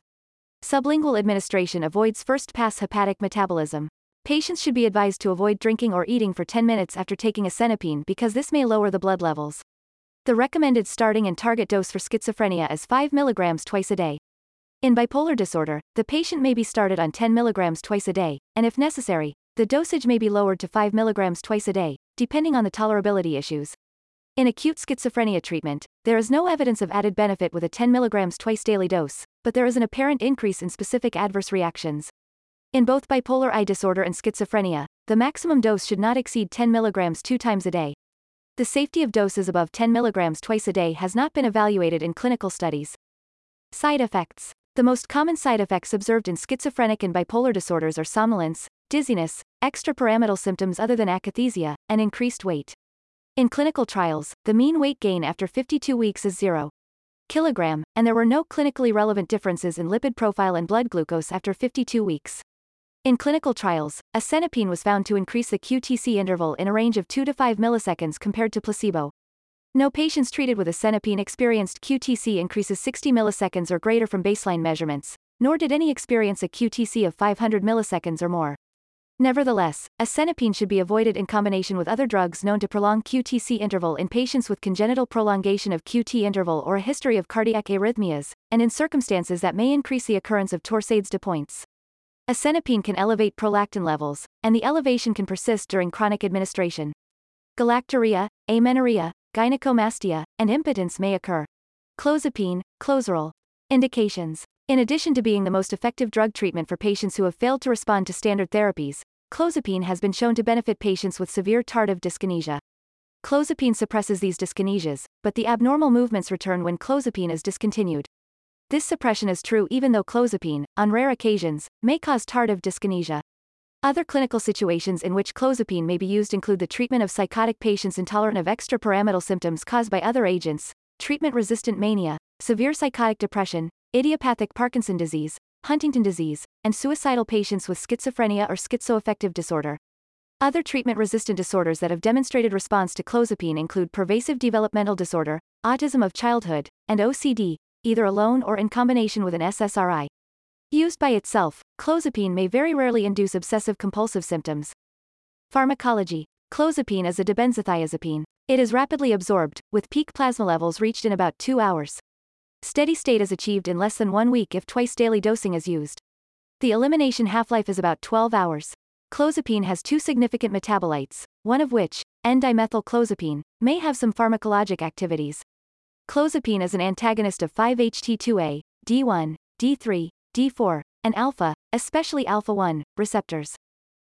Sublingual administration avoids first pass hepatic metabolism. Patients should be advised to avoid drinking or eating for 10 minutes after taking asenapine because this may lower the blood levels. The recommended starting and target dose for schizophrenia is 5 mg twice a day. In bipolar disorder, the patient may be started on 10 mg twice a day, and if necessary, the dosage may be lowered to 5 mg twice a day, depending on the tolerability issues. In acute schizophrenia treatment, there is no evidence of added benefit with a 10 mg twice daily dose, but there is an apparent increase in specific adverse reactions. In both bipolar I disorder and schizophrenia, the maximum dose should not exceed 10 mg two times a day. The safety of doses above 10 mg twice a day has not been evaluated in clinical studies. Side effects the most common side effects observed in schizophrenic and bipolar disorders are somnolence, dizziness, extrapyramidal symptoms other than akathisia, and increased weight. In clinical trials, the mean weight gain after 52 weeks is 0 kilogram, and there were no clinically relevant differences in lipid profile and blood glucose after 52 weeks. In clinical trials, asenapine was found to increase the QTC interval in a range of 2 to 5 milliseconds compared to placebo. No patients treated with asenapine experienced QTC increases 60 milliseconds or greater from baseline measurements, nor did any experience a QTC of 500 milliseconds or more. Nevertheless, asenapine should be avoided in combination with other drugs known to prolong QTC interval in patients with congenital prolongation of QT interval or a history of cardiac arrhythmias, and in circumstances that may increase the occurrence of torsades de pointes. Asenapine can elevate prolactin levels, and the elevation can persist during chronic administration. Galactorrhea, amenorrhea, gynecomastia, and impotence may occur. Clozapine, Clozaril. Indications. In addition to being the most effective drug treatment for patients who have failed to respond to standard therapies, clozapine has been shown to benefit patients with severe tardive dyskinesia. Clozapine suppresses these dyskinesias, but the abnormal movements return when clozapine is discontinued. This suppression is true even though clozapine, on rare occasions, may cause tardive dyskinesia. Other clinical situations in which clozapine may be used include the treatment of psychotic patients intolerant of extrapyramidal symptoms caused by other agents, treatment-resistant mania, severe psychotic depression, idiopathic Parkinson disease, Huntington disease, and suicidal patients with schizophrenia or schizoaffective disorder. Other treatment-resistant disorders that have demonstrated response to clozapine include pervasive developmental disorder, autism of childhood, and OCD, either alone or in combination with an SSRI. Used by itself, clozapine may very rarely induce obsessive-compulsive symptoms. Pharmacology. Clozapine is a dibenzodiazepine. It is rapidly absorbed, with peak plasma levels reached in about 2 hours. Steady state is achieved in less than one week if twice daily dosing is used. The elimination half-life is about 12 hours. Clozapine has two significant metabolites, one of which, N-dimethylclozapine, may have some pharmacologic activities. Clozapine is an antagonist of 5-HT2A, D1, D3, D4, and alpha, especially alpha 1, receptors.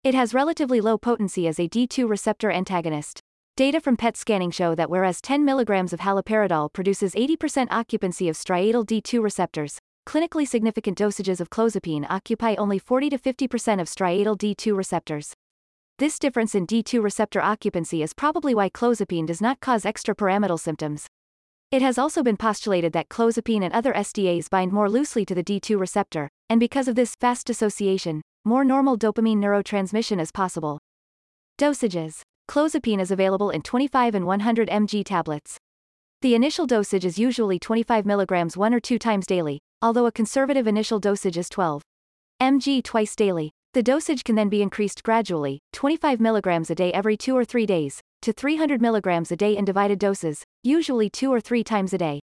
It has relatively low potency as a D2 receptor antagonist. Data from PET scanning show that whereas 10 mg of haloperidol produces 80% occupancy of striatal D2 receptors, clinically significant dosages of clozapine occupy only 40 to 50% of striatal D2 receptors. This difference in D2 receptor occupancy is probably why clozapine does not cause extrapyramidal symptoms. It has also been postulated that clozapine and other SDAs bind more loosely to the D2 receptor, and because of this fast dissociation, more normal dopamine neurotransmission is possible. Dosages Clozapine is available in 25 and 100 mg tablets. The initial dosage is usually 25 mg one or two times daily, although a conservative initial dosage is 12 mg twice daily. The dosage can then be increased gradually, 25 mg a day every two or three days, to 300 mg a day in divided doses, usually two or three times a day.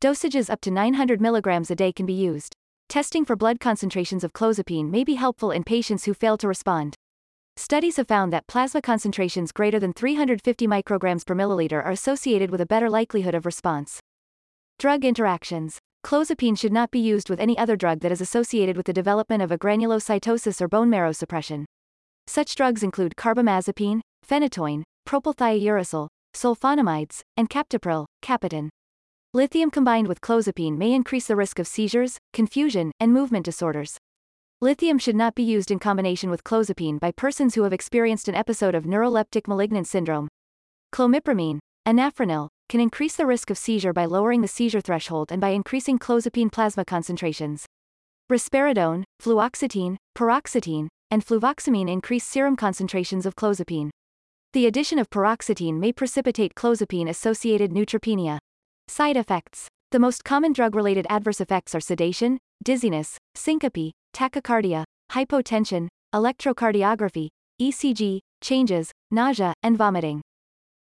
Dosages up to 900 mg a day can be used. Testing for blood concentrations of clozapine may be helpful in patients who fail to respond. Studies have found that plasma concentrations greater than 350 micrograms per milliliter are associated with a better likelihood of response. Drug interactions. Clozapine should not be used with any other drug that is associated with the development of agranulocytosis or bone marrow suppression. Such drugs include carbamazepine, phenytoin, propylthiouracil, sulfonamides, and captopril, Capoten. Lithium combined with clozapine may increase the risk of seizures, confusion, and movement disorders. Lithium should not be used in combination with clozapine by persons who have experienced an episode of neuroleptic malignant syndrome. Clomipramine, anafranil, can increase the risk of seizure by lowering the seizure threshold and by increasing clozapine plasma concentrations. Risperidone, fluoxetine, paroxetine, and fluvoxamine increase serum concentrations of clozapine. The addition of paroxetine may precipitate clozapine-associated neutropenia. Side effects. The most common drug-related adverse effects are sedation, dizziness, syncope, tachycardia, hypotension, electrocardiography, ECG, changes, nausea, and vomiting.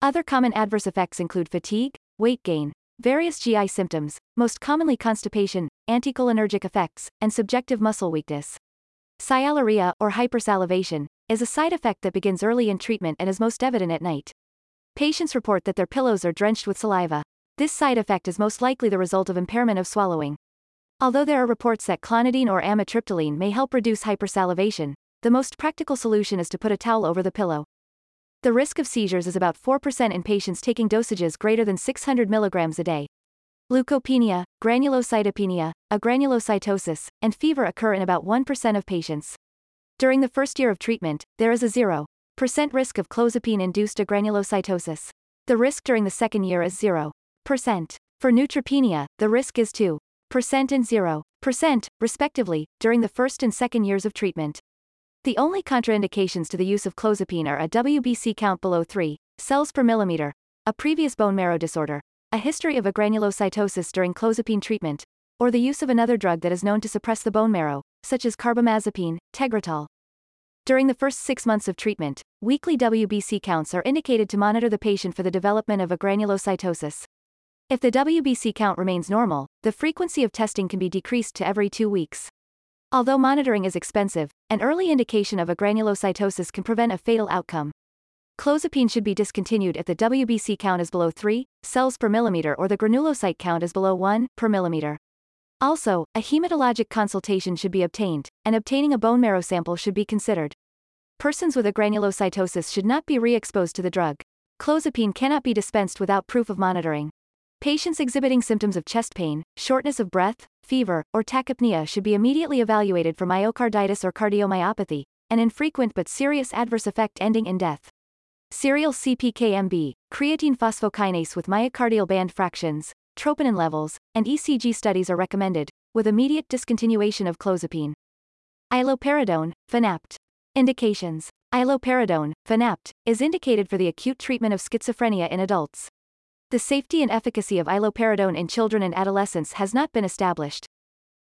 Other common adverse effects include fatigue, weight gain, various GI symptoms, most commonly constipation, anticholinergic effects, and subjective muscle weakness. Sialorrhea, or hypersalivation, is a side effect that begins early in treatment and is most evident at night. Patients report that their pillows are drenched with saliva. This side effect is most likely the result of impairment of swallowing. Although there are reports that clonidine or amitriptyline may help reduce hypersalivation, the most practical solution is to put a towel over the pillow. The risk of seizures is about 4% in patients taking dosages greater than 600 mg a day. Leukopenia, granulocytopenia, agranulocytosis, and fever occur in about 1% of patients. During the first year of treatment, there is a 0% risk of clozapine-induced agranulocytosis. The risk during the second year is 0%. For neutropenia, the risk is 2 percent and 0%, respectively, during the first and second years of treatment. The only contraindications to the use of clozapine are a WBC count below 3 cells per millimeter, a previous bone marrow disorder, a history of agranulocytosis during clozapine treatment, or the use of another drug that is known to suppress the bone marrow, such as carbamazepine, tegretol. During the first six months of treatment, weekly WBC counts are indicated to monitor the patient for the development of agranulocytosis. If the WBC count remains normal, the frequency of testing can be decreased to every two weeks. Although monitoring is expensive, an early indication of agranulocytosis can prevent a fatal outcome. Clozapine should be discontinued if the WBC count is below 3 cells per millimeter or the granulocyte count is below 1 per millimeter. Also, a hematologic consultation should be obtained, and obtaining a bone marrow sample should be considered. Persons with agranulocytosis should not be re-exposed to the drug. Clozapine cannot be dispensed without proof of monitoring. Patients exhibiting symptoms of chest pain, shortness of breath, fever, or tachypnea should be immediately evaluated for myocarditis or cardiomyopathy, an infrequent but serious adverse effect ending in death. Serial CPKMB, creatine phosphokinase with myocardial band fractions, troponin levels, and ECG studies are recommended, with immediate discontinuation of clozapine. Iloperidone, Fanapt. Indications. Iloperidone, Fanapt, is indicated for the acute treatment of schizophrenia in adults. The safety and efficacy of iloperidone in children and adolescents has not been established.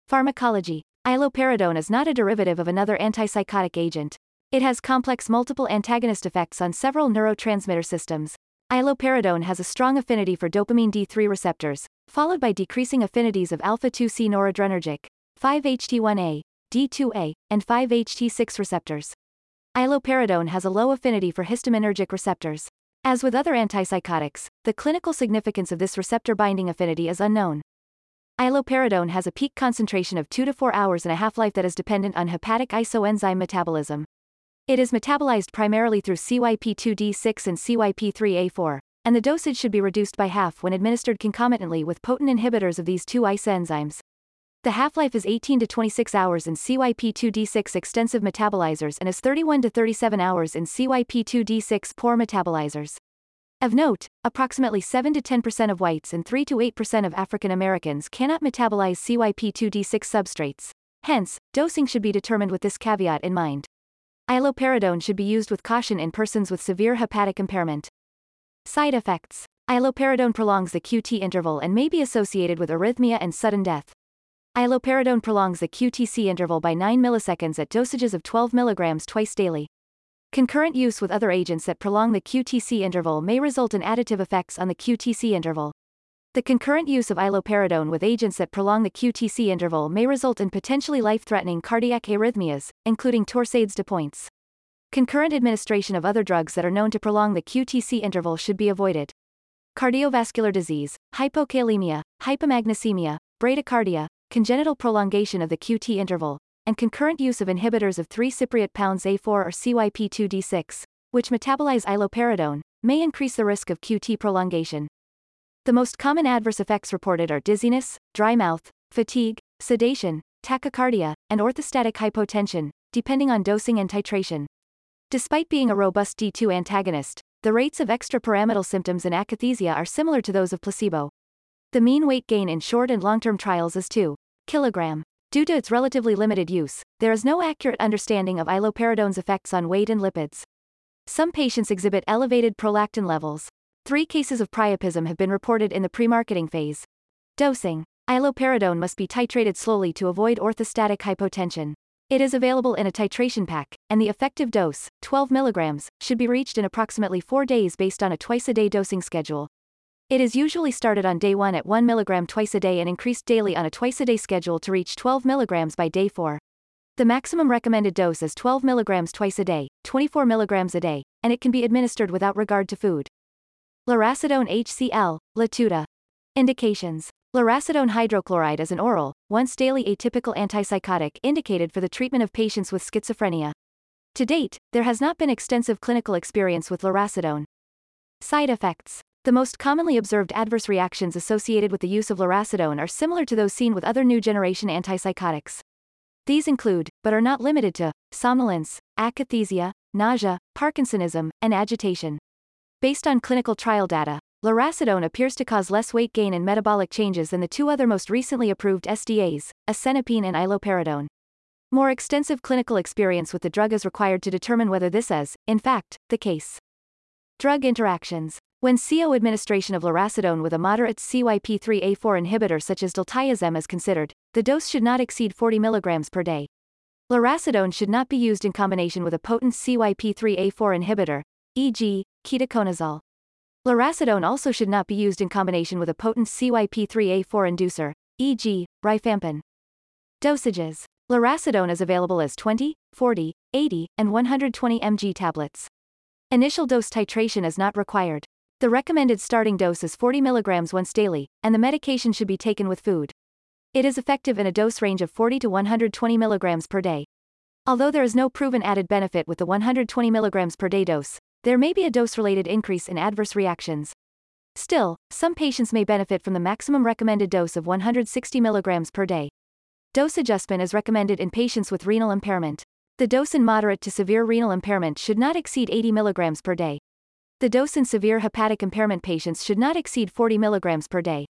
Pharmacology. Iloperidone is not a derivative of another antipsychotic agent. It has complex multiple antagonist effects on several neurotransmitter systems. Iloperidone has a strong affinity for dopamine D3 receptors, followed by decreasing affinities of alpha-2C noradrenergic, 5-HT1A, D2A, and 5-HT6 receptors. Iloperidone has a low affinity for histaminergic receptors. As with other antipsychotics, the clinical significance of this receptor binding affinity is unknown. Iloperidone has a peak concentration of 2 to 4 hours and a half-life that is dependent on hepatic isoenzyme metabolism. It is metabolized primarily through CYP2D6 and CYP3A4, and the dosage should be reduced by half when administered concomitantly with potent inhibitors of these two isoenzymes. The half-life is 18 to 26 hours in CYP2D6 extensive metabolizers and is 31 to 37 hours in CYP2D6 poor metabolizers. Of note, approximately 7 to 10% of whites and 3 to 8% of African Americans cannot metabolize CYP2D6 substrates. Hence, dosing should be determined with this caveat in mind. Iloperidone should be used with caution in persons with severe hepatic impairment. Side effects. Iloperidone prolongs the QT interval and may be associated with arrhythmia and sudden death. Iloperidone prolongs the QTC interval by 9 milliseconds at dosages of 12 mg twice daily. Concurrent use with other agents that prolong the QTC interval may result in additive effects on the QTC interval. The concurrent use of iloperidone with agents that prolong the QTC interval may result in potentially life-threatening cardiac arrhythmias, including torsades de pointes. Concurrent administration of other drugs that are known to prolong the QTC interval should be avoided. Cardiovascular disease, hypokalemia, hypomagnesemia, bradycardia, congenital prolongation of the QT interval, and concurrent use of inhibitors of 3-cypriot pounds A4 or CYP2D6, which metabolize iloperidone, may increase the risk of QT prolongation. The most common adverse effects reported are dizziness, dry mouth, fatigue, sedation, tachycardia, and orthostatic hypotension, depending on dosing and titration. Despite being a robust D2 antagonist, the rates of extrapyramidal symptoms in akathisia are similar to those of placebo. The mean weight gain in short and long-term trials is 2 kg. Due to its relatively limited use, there is no accurate understanding of iloperidone's effects on weight and lipids. Some patients exhibit elevated prolactin levels. Three cases of priapism have been reported in the pre-marketing phase. Dosing. Iloperidone must be titrated slowly to avoid orthostatic hypotension. It is available in a titration pack, and the effective dose, 12 mg, should be reached in approximately 4 days based on a twice-a-day dosing schedule. It is usually started on day 1 at 1 mg twice a day and increased daily on a twice-a-day schedule to reach 12 mg by day 4. The maximum recommended dose is 12 mg twice a day, 24 mg a day, and it can be administered without regard to food. Lurasidone HCl, Latuda. Indications. Lurasidone hydrochloride is an oral, once daily atypical antipsychotic indicated for the treatment of patients with schizophrenia. To date, there has not been extensive clinical experience with lurasidone. Side effects. The most commonly observed adverse reactions associated with the use of lurasidone are similar to those seen with other new generation antipsychotics. These include, but are not limited to, somnolence, akathisia, nausea, Parkinsonism, and agitation. Based on clinical trial data, lurasidone appears to cause less weight gain and metabolic changes than the two other most recently approved SDAs, asenapine and iloperidone. More extensive clinical experience with the drug is required to determine whether this is, in fact, the case. Drug interactions. When CO administration of lurasidone with a moderate CYP3A4 inhibitor such as diltiazem is considered, the dose should not exceed 40 mg per day. Lurasidone should not be used in combination with a potent CYP3A4 inhibitor, e.g., ketoconazole. Lurasidone also should not be used in combination with a potent CYP3A4 inducer, e.g., rifampin. Dosages. Lurasidone is available as 20, 40, 80, and 120 mg tablets. Initial dose titration is not required. The recommended starting dose is 40 mg once daily, and the medication should be taken with food. It is effective in a dose range of 40 to 120 mg per day. Although there is no proven added benefit with the 120 mg per day dose, there may be a dose-related increase in adverse reactions. Still, some patients may benefit from the maximum recommended dose of 160 mg per day. Dose adjustment is recommended in patients with renal impairment. The dose in moderate to severe renal impairment should not exceed 80 mg per day. The dose in severe hepatic impairment patients should not exceed 40 mg per day.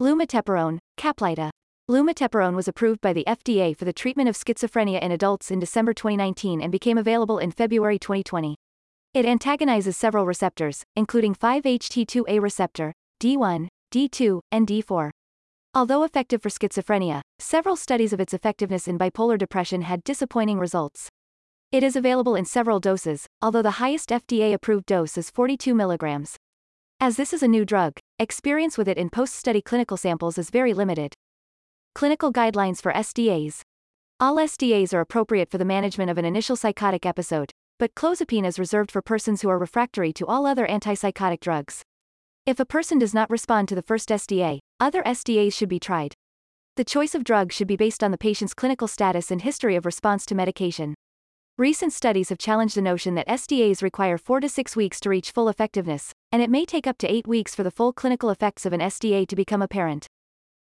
Lumateperone, Caplyta. Lumateperone was approved by the FDA for the treatment of schizophrenia in adults in December 2019 and became available in February 2020. It antagonizes several receptors, including 5-HT2A receptor, D1, D2, and D4. Although effective for schizophrenia, several studies of its effectiveness in bipolar depression had disappointing results. It is available in several doses, although the highest FDA-approved dose is 42 mg. As this is a new drug, experience with it in post-study clinical samples is very limited. Clinical guidelines for SDAs. All SDAs are appropriate for the management of an initial psychotic episode, but clozapine is reserved for persons who are refractory to all other antipsychotic drugs. If a person does not respond to the first SDA, other SDAs should be tried. The choice of drugs should be based on the patient's clinical status and history of response to medication. Recent studies have challenged the notion that SDAs require 4 to 6 weeks to reach full effectiveness, and it may take up to 8 weeks for the full clinical effects of an SDA to become apparent.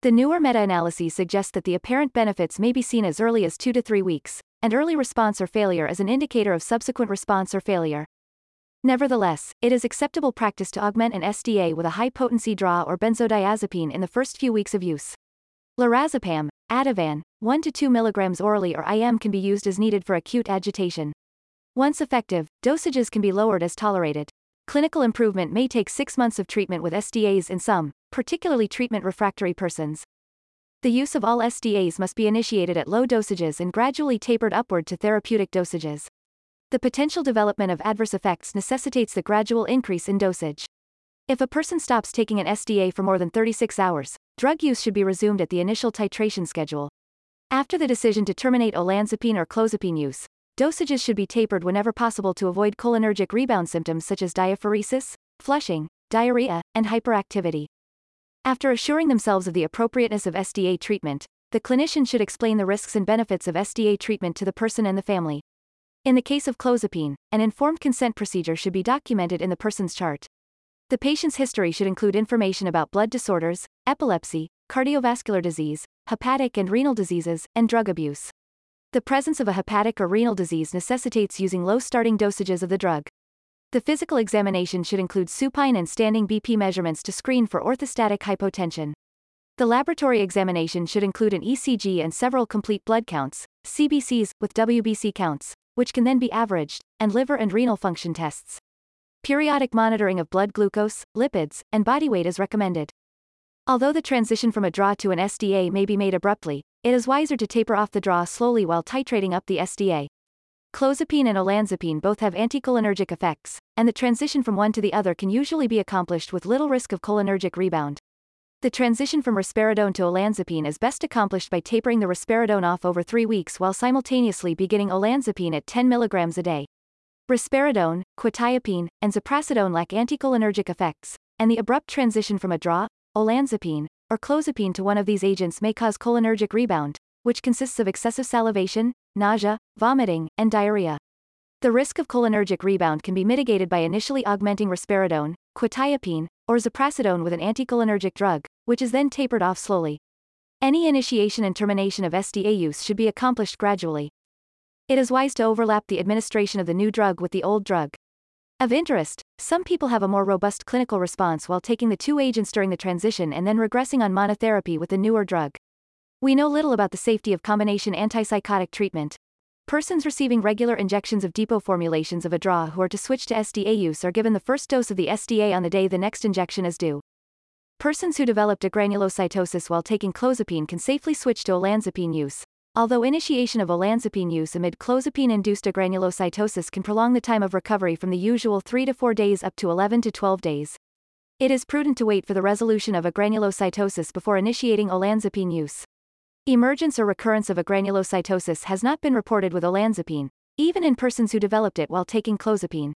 The newer meta analyses suggest that the apparent benefits may be seen as early as 2 to 3 weeks, and early response or failure as an indicator of subsequent response or failure. Nevertheless, it is acceptable practice to augment an SDA with a high potency DRA or benzodiazepine in the first few weeks of use. Lorazepam, Ativan, 1 to 2 mg orally or IM can be used as needed for acute agitation. Once effective, dosages can be lowered as tolerated. Clinical improvement may take six months of treatment with SDAs in some, particularly treatment refractory persons. The use of all SDAs must be initiated at low dosages and gradually tapered upward to therapeutic dosages. The potential development of adverse effects necessitates the gradual increase in dosage. If a person stops taking an SDA for more than 36 hours, drug use should be resumed at the initial titration schedule. After the decision to terminate olanzapine or clozapine use, dosages should be tapered whenever possible to avoid cholinergic rebound symptoms such as diaphoresis, flushing, diarrhea, and hyperactivity. After assuring themselves of the appropriateness of SDA treatment, the clinician should explain the risks and benefits of SDA treatment to the person and the family. In the case of clozapine, an informed consent procedure should be documented in the person's chart. The patient's history should include information about blood disorders, epilepsy, cardiovascular disease, hepatic and renal diseases, and drug abuse. The presence of a hepatic or renal disease necessitates using low starting dosages of the drug. The physical examination should include supine and standing BP measurements to screen for orthostatic hypotension. The laboratory examination should include an ECG and several complete blood counts, CBCs, with WBC counts, which can then be averaged, and liver and renal function tests. Periodic monitoring of blood glucose, lipids, and body weight is recommended. Although the transition from a DRA to an SDA may be made abruptly, it is wiser to taper off the DRA slowly while titrating up the SDA. Clozapine and olanzapine both have anticholinergic effects, and the transition from one to the other can usually be accomplished with little risk of cholinergic rebound. The transition from risperidone to olanzapine is best accomplished by tapering the risperidone off over three weeks while simultaneously beginning olanzapine at 10 mg a day. Risperidone, quetiapine, and ziprasidone lack anticholinergic effects, and the abrupt transition from a DRA, olanzapine, or clozapine to one of these agents may cause cholinergic rebound, which consists of excessive salivation, nausea, vomiting, and diarrhea. The risk of cholinergic rebound can be mitigated by initially augmenting risperidone, quetiapine, or ziprasidone with an anticholinergic drug, which is then tapered off slowly. Any initiation and termination of SDA use should be accomplished gradually. It is wise to overlap the administration of the new drug with the old drug. Of interest, some people have a more robust clinical response while taking the two agents during the transition and then regressing on monotherapy with the newer drug. We know little about the safety of combination antipsychotic treatment. Persons receiving regular injections of depot formulations of a DRA who are to switch to SDA use are given the first dose of the SDA on the day the next injection is due. Persons who developed agranulocytosis while taking clozapine can safely switch to olanzapine use. Although initiation of olanzapine use amid clozapine-induced agranulocytosis can prolong the time of recovery from the usual 3 to 4 days up to 11 to 12 days. It is prudent to wait for the resolution of agranulocytosis before initiating olanzapine use. Emergence or recurrence of agranulocytosis has not been reported with olanzapine, even in persons who developed it while taking clozapine.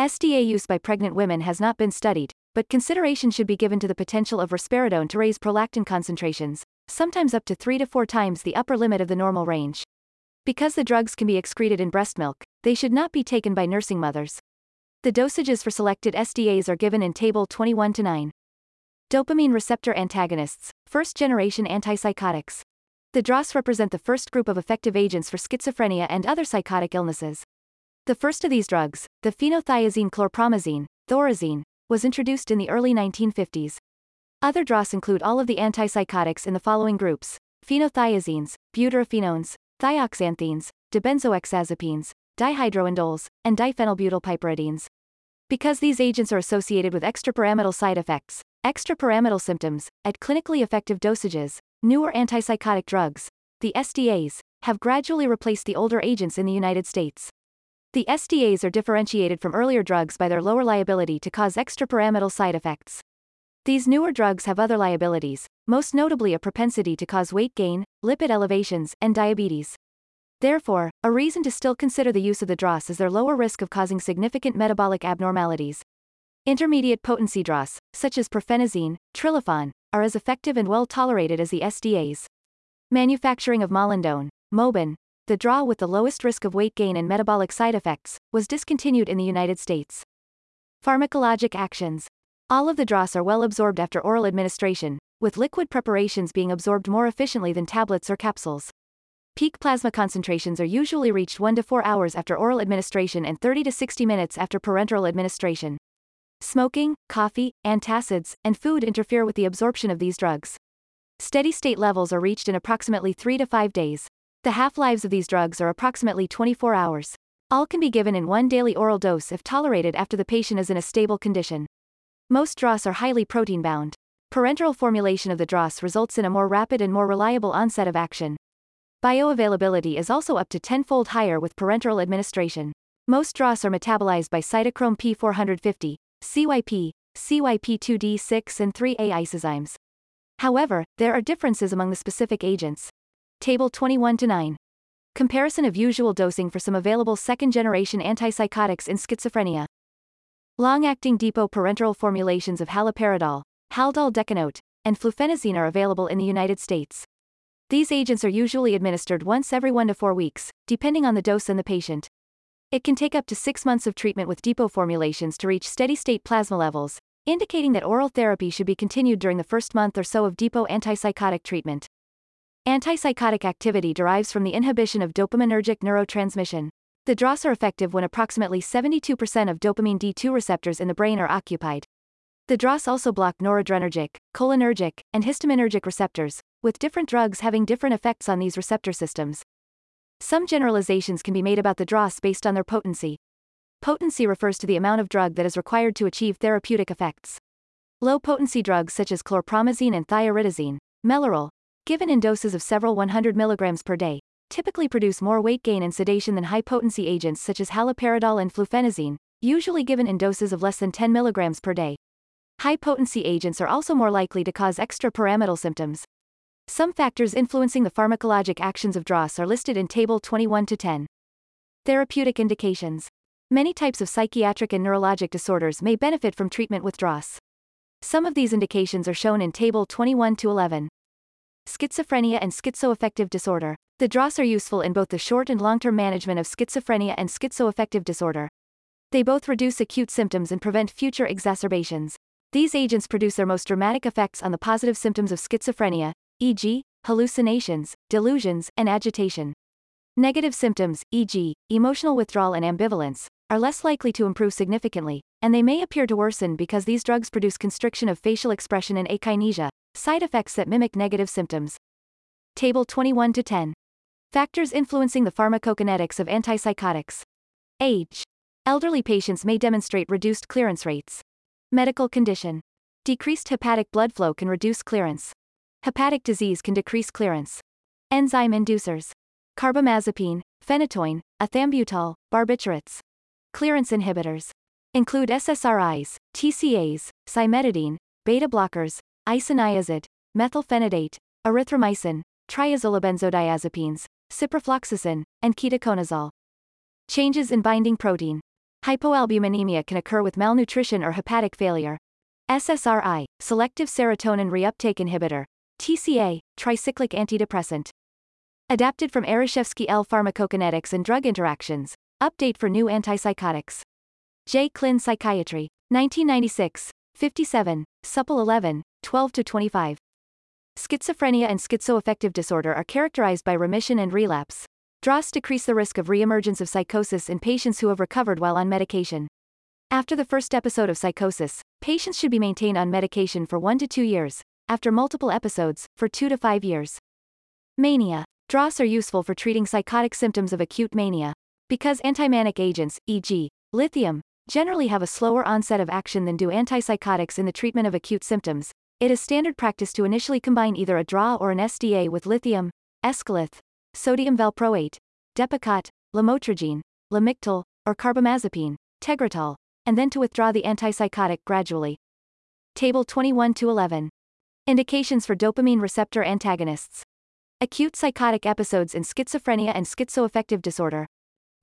SDA use by pregnant women has not been studied, but consideration should be given to the potential of risperidone to raise prolactin concentrations, sometimes up to 3 to 4 times the upper limit of the normal range. Because the drugs can be excreted in breast milk, they should not be taken by nursing mothers. The dosages for selected SDAs are given in Table 21 to 9. Dopamine receptor antagonists, first generation antipsychotics. The DRAs represent the first group of effective agents for schizophrenia and other psychotic illnesses. The first of these drugs, the phenothiazine chlorpromazine, thorazine, was introduced in the early 1950s. Other DRAs include all of the antipsychotics in the following groups phenothiazines, butyrophenones, thioxanthenes, dibenzoxazepines, dihydroindoles, and diphenylbutylpiperidines. Because these agents are associated with extrapyramidal side effects, extrapyramidal symptoms, at clinically effective dosages, newer antipsychotic drugs, the SDAs, have gradually replaced the older agents in the United States. The SDAs are differentiated from earlier drugs by their lower liability to cause extrapyramidal side effects. These newer drugs have other liabilities, most notably a propensity to cause weight gain, lipid elevations, and diabetes. Therefore, a reason to still consider the use of the DRAs is their lower risk of causing significant metabolic abnormalities. Intermediate potency DRAs, such as perphenazine, Trilafon, are as effective and well tolerated as the SDAs. Manufacturing of Molindone, Moban, the DRA with the lowest risk of weight gain and metabolic side effects, was discontinued in the United States. Pharmacologic actions. All of the DRAs are well absorbed after oral administration, with liquid preparations being absorbed more efficiently than tablets or capsules. Peak plasma concentrations are usually reached 1 to 4 hours after oral administration and 30 to 60 minutes after parenteral administration. Smoking, coffee, antacids, and food interfere with the absorption of these drugs. Steady state levels are reached in approximately 3 to 5 days. The half-lives of these drugs are approximately 24 hours. All can be given in one daily oral dose if tolerated after the patient is in a stable condition. Most DRAs are highly protein-bound. Parenteral formulation of the DRAs results in a more rapid and more reliable onset of action. Bioavailability is also up to tenfold higher with parenteral administration. Most DRAs are metabolized by cytochrome P450, CYP, CYP2D6 and 3A isozymes. However, there are differences among the specific agents. Table 21 to 9. Comparison of usual dosing for some available second-generation antipsychotics in schizophrenia. Long-acting depot parenteral formulations of haloperidol, haldol decanoate, and fluphenazine are available in the United States. These agents are usually administered once every 1 to 4 weeks, depending on the dose and the patient. It can take up to 6 months of treatment with depot formulations to reach steady-state plasma levels, indicating that oral therapy should be continued during the first month or so of depot antipsychotic treatment. Antipsychotic activity derives from the inhibition of dopaminergic neurotransmission. The DRAs are effective when approximately 72% of dopamine D2 receptors in the brain are occupied. The DRAs also block noradrenergic, cholinergic, and histaminergic receptors, with different drugs having different effects on these receptor systems. Some generalizations can be made about the DRAs based on their potency. Potency refers to the amount of drug that is required to achieve therapeutic effects. Low potency drugs such as chlorpromazine and thioridazine, Mellaril, given in doses of several 100 mg per day, typically produce more weight gain and sedation than high potency agents such as haloperidol and fluphenazine, usually given in doses of less than 10 mg per day. High-potency agents are also more likely to cause extrapyramidal symptoms. Some factors influencing the pharmacologic actions of DRAs are listed in Table 21 to 10. Therapeutic indications. Many types of psychiatric and neurologic disorders may benefit from treatment with DRAs. Some of these indications are shown in Table 21 to 11. Schizophrenia and schizoaffective disorder. The DRAs are useful in both the short and long-term management of schizophrenia and schizoaffective disorder. They both reduce acute symptoms and prevent future exacerbations. These agents produce their most dramatic effects on the positive symptoms of schizophrenia, e.g., hallucinations, delusions, and agitation. Negative symptoms, e.g., emotional withdrawal and ambivalence, are less likely to improve significantly, and they may appear to worsen because these drugs produce constriction of facial expression and akinesia, side effects that mimic negative symptoms. Table 21 to 10. Factors influencing the pharmacokinetics of antipsychotics. Age. Elderly patients may demonstrate reduced clearance rates. Medical condition. Decreased hepatic blood flow can reduce clearance. Hepatic disease can decrease clearance. Enzyme inducers. Carbamazepine, phenytoin, ethambutol, barbiturates. Clearance inhibitors. Include SSRIs, TCAs, cimetidine, beta blockers, isoniazid, methylphenidate, erythromycin, triazolobenzodiazepines, ciprofloxacin, and ketoconazole. Changes in binding protein. Hypoalbuminemia can occur with malnutrition or hepatic failure. SSRI, selective serotonin reuptake inhibitor, TCA, tricyclic antidepressant. Adapted from Ereshefsky L. Pharmacokinetics and Drug Interactions. Update for new antipsychotics. J. Clin Psychiatry. 1996. 57. Supple 11, 12 to 25. Schizophrenia and schizoaffective disorder are characterized by remission and relapse. DRAs decrease the risk of reemergence of psychosis in patients who have recovered while on medication. After the first episode of psychosis, patients should be maintained on medication for 1 to 2 years, after multiple episodes, for 2 to 5 years. Mania. DRAs are useful for treating psychotic symptoms of acute mania. Because antimanic agents, e.g., lithium, generally have a slower onset of action than do antipsychotics in the treatment of acute symptoms, it is standard practice to initially combine either a DRA or an SDA with lithium, Eskalith, sodium valproate, Depakote, lamotrigine, lamictal, or carbamazepine, tegretol, and then to withdraw the antipsychotic gradually. Table 21 to 11. Indications for dopamine receptor antagonists. Acute psychotic episodes in schizophrenia and schizoaffective disorder.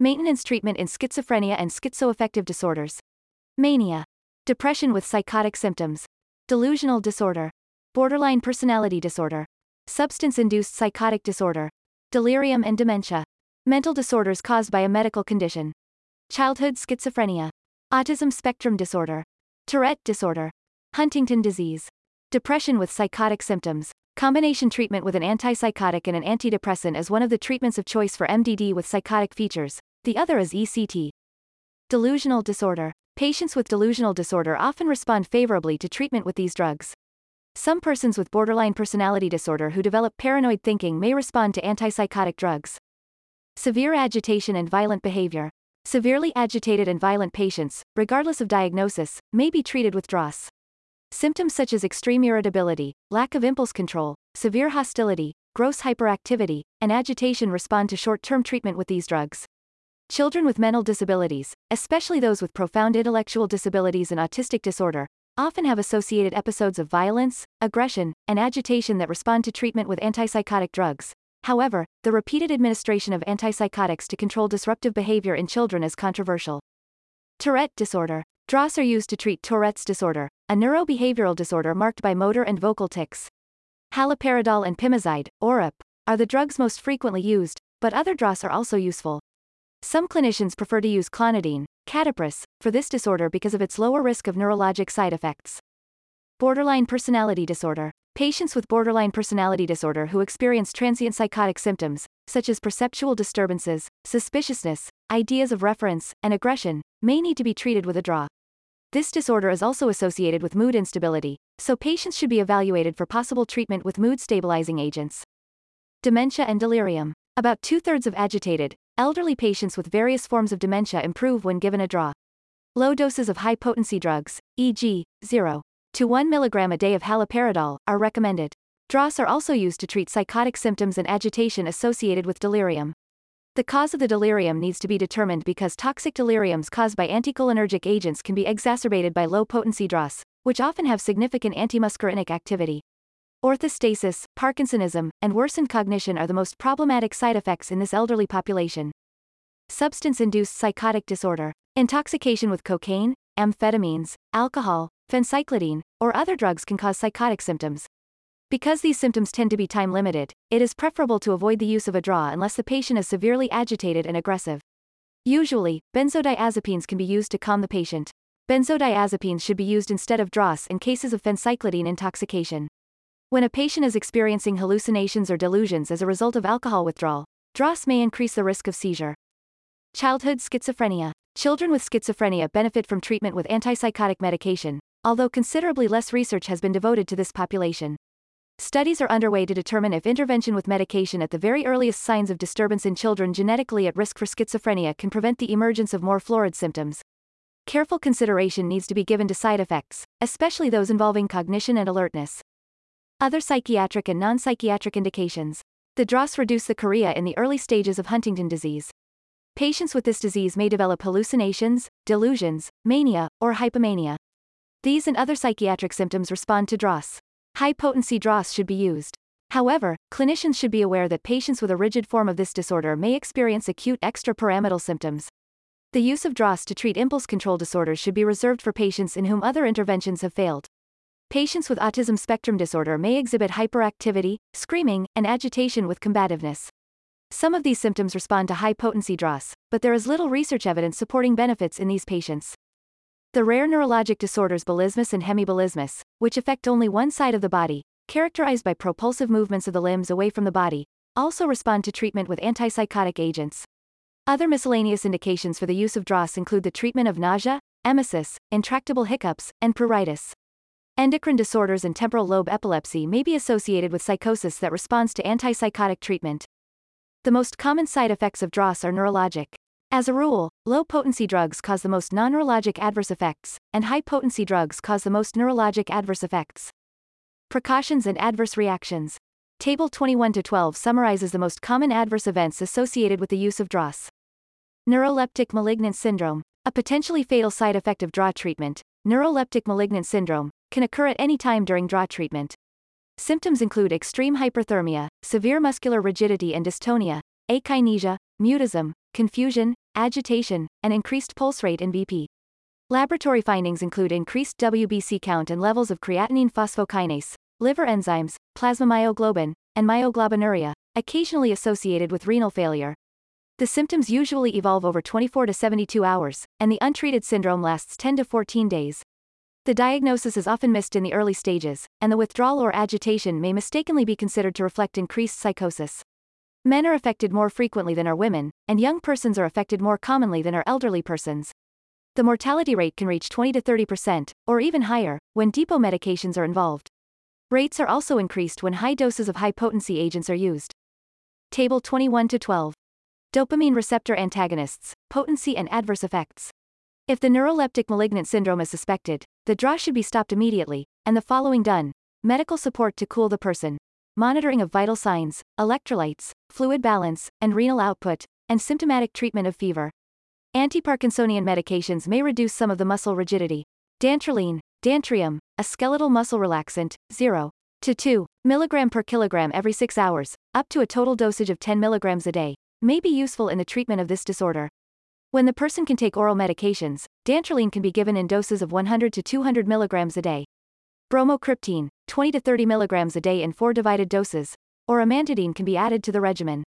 Maintenance treatment in schizophrenia and schizoaffective disorders. Mania. Depression with psychotic symptoms. Delusional disorder. borderline personality disorder, substance-induced psychotic disorder, delirium and dementia, mental disorders caused by a medical condition, childhood schizophrenia, autism spectrum disorder, Tourette disorder, Huntington disease, depression with psychotic symptoms. Combination treatment with an antipsychotic and an antidepressant is one of the treatments of choice for MDD with psychotic features, the other is ECT. Delusional disorder. Patients with delusional disorder often respond favorably to treatment with these drugs. Some persons with borderline personality disorder who develop paranoid thinking may respond to antipsychotic drugs. Severe agitation and violent behavior. Severely agitated and violent patients, regardless of diagnosis, may be treated with DRAs. Symptoms such as extreme irritability, lack of impulse control, severe hostility, gross hyperactivity, and agitation respond to short term treatment with these drugs. Children with mental disabilities, especially those with profound intellectual disabilities and autistic disorder, often have associated episodes of violence, aggression, and agitation that respond to treatment with antipsychotic drugs. However, the repeated administration of antipsychotics to control disruptive behavior in children is controversial. Tourette disorder. DRAs are used to treat Tourette's disorder, a neurobehavioral disorder marked by motor and vocal tics. Haloperidol and pimozide, ORAP, are the drugs most frequently used, but other DRAs are also useful. Some clinicians prefer to use clonidine, Catapres, for this disorder because of its lower risk of neurologic side effects. Borderline personality disorder. Patients with borderline personality disorder who experience transient psychotic symptoms, such as perceptual disturbances, suspiciousness, ideas of reference, and aggression, may need to be treated with a DRA. This disorder is also associated with mood instability, so patients should be evaluated for possible treatment with mood stabilizing agents. Dementia and delirium. About two thirds of agitated, elderly patients with various forms of dementia improve when given a DRA. Low doses of high potency drugs, e.g., 0 to 1 mg a day of haloperidol, are recommended. DRAs are also used to treat psychotic symptoms and agitation associated with delirium. The cause of the delirium needs to be determined because toxic deliriums caused by anticholinergic agents can be exacerbated by low potency DRAs, which often have significant antimuscarinic activity. Orthostasis, Parkinsonism, and worsened cognition are the most problematic side effects in this elderly population. Substance induced psychotic disorder. Intoxication with cocaine, amphetamines, alcohol, phencyclidine, or other drugs can cause psychotic symptoms. Because these symptoms tend to be time limited, it is preferable to avoid the use of a DRA unless the patient is severely agitated and aggressive. Usually, benzodiazepines can be used to calm the patient. Benzodiazepines should be used instead of DRAs in cases of phencyclidine intoxication. When a patient is experiencing hallucinations or delusions as a result of alcohol withdrawal, DRAs may increase the risk of seizure. Childhood schizophrenia. Children with schizophrenia benefit from treatment with antipsychotic medication, although considerably less research has been devoted to this population. Studies are underway to determine if intervention with medication at the very earliest signs of disturbance in children genetically at risk for schizophrenia can prevent the emergence of more florid symptoms. Careful consideration needs to be given to side effects, especially those involving cognition and alertness. Other psychiatric and non psychiatric indications. The DRAs reduce the chorea in the early stages of Huntington disease. Patients with this disease may develop hallucinations, delusions, mania, or hypomania. These and other psychiatric symptoms respond to DRAs. High potency DRAs should be used. However, clinicians should be aware that patients with a rigid form of this disorder may experience acute extrapyramidal symptoms. The use of DRAs to treat impulse control disorders should be reserved for patients in whom other interventions have failed. Patients with autism spectrum disorder may exhibit hyperactivity, screaming, and agitation with combativeness. Some of these symptoms respond to high potency DRAs, but there is little research evidence supporting benefits in these patients. The rare neurologic disorders ballismus and hemiballismus, which affect only one side of the body, characterized by propulsive movements of the limbs away from the body, also respond to treatment with antipsychotic agents. Other miscellaneous indications for the use of DRAs include the treatment of nausea, emesis, intractable hiccups, and pruritus. Endocrine disorders and temporal lobe epilepsy may be associated with psychosis that responds to antipsychotic treatment. The most common side effects of DRAs are neurologic. As a rule, low potency drugs cause the most non neurologic adverse effects, and high potency drugs cause the most neurologic adverse effects. Precautions and adverse reactions. Table 21 to 12 summarizes the most common adverse events associated with the use of DRAs. Neuroleptic malignant syndrome. A potentially fatal side effect of DRA treatment, neuroleptic malignant syndrome, can occur at any time during DRA treatment. Symptoms include extreme hyperthermia, severe muscular rigidity and dystonia, akinesia, mutism, confusion, agitation, and increased pulse rate and BP. Laboratory findings include increased WBC count and levels of creatinine phosphokinase, liver enzymes, plasma myoglobin, and myoglobinuria, occasionally associated with renal failure. The symptoms usually evolve over 24 to 72 hours, and the untreated syndrome lasts 10 to 14 days. The diagnosis is often missed in the early stages, and the withdrawal or agitation may mistakenly be considered to reflect increased psychosis. Men are affected more frequently than are women, and young persons are affected more commonly than are elderly persons. The mortality rate can reach 20 to 30%, or even higher, when depot medications are involved. Rates are also increased when high doses of high potency agents are used. Table 21 to 12. Dopamine receptor antagonists, potency and adverse effects. If the neuroleptic malignant syndrome is suspected, the DRA should be stopped immediately, and the following done medical support to cool the person, monitoring of vital signs, electrolytes, fluid balance, and renal output, and symptomatic treatment of fever. Antiparkinsonian medications may reduce some of the muscle rigidity. Dantrolene, Dantrium, a skeletal muscle relaxant, 0 to 2 mg per kilogram every 6 hours, up to a total dosage of 10 mg a day, may be useful in the treatment of this disorder. When the person can take oral medications, dantrolene can be given in doses of 100 to 200 mg a day. Bromocriptine, 20 to 30 milligrams a day in four divided doses, or amantadine can be added to the regimen.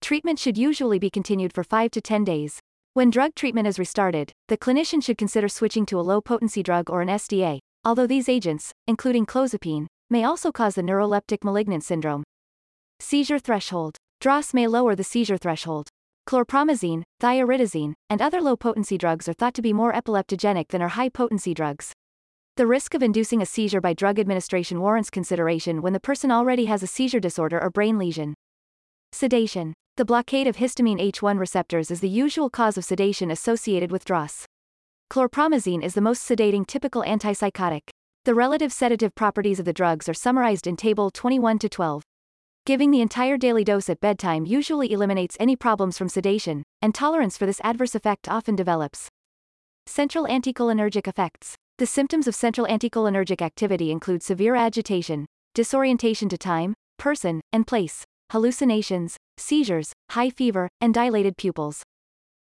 Treatment should usually be continued for 5 to 10 days. When drug treatment is restarted, the clinician should consider switching to a low potency drug or an SDA, although these agents, including clozapine, may also cause the neuroleptic malignant syndrome. Seizure threshold. DRAs may lower the seizure threshold. Chlorpromazine, thioridazine, and other low-potency drugs are thought to be more epileptogenic than are high-potency drugs. The risk of inducing a seizure by drug administration warrants consideration when the person already has a seizure disorder or brain lesion. Sedation. The blockade of histamine H1 receptors is the usual cause of sedation associated with DRAs. Chlorpromazine is the most sedating typical antipsychotic. The relative sedative properties of the drugs are summarized in Table 21 to 12. Giving the entire daily dose at bedtime usually eliminates any problems from sedation, and tolerance for this adverse effect often develops. Central anticholinergic effects. The symptoms of central anticholinergic activity include severe agitation, disorientation to time, person, and place, hallucinations, seizures, high fever, and dilated pupils.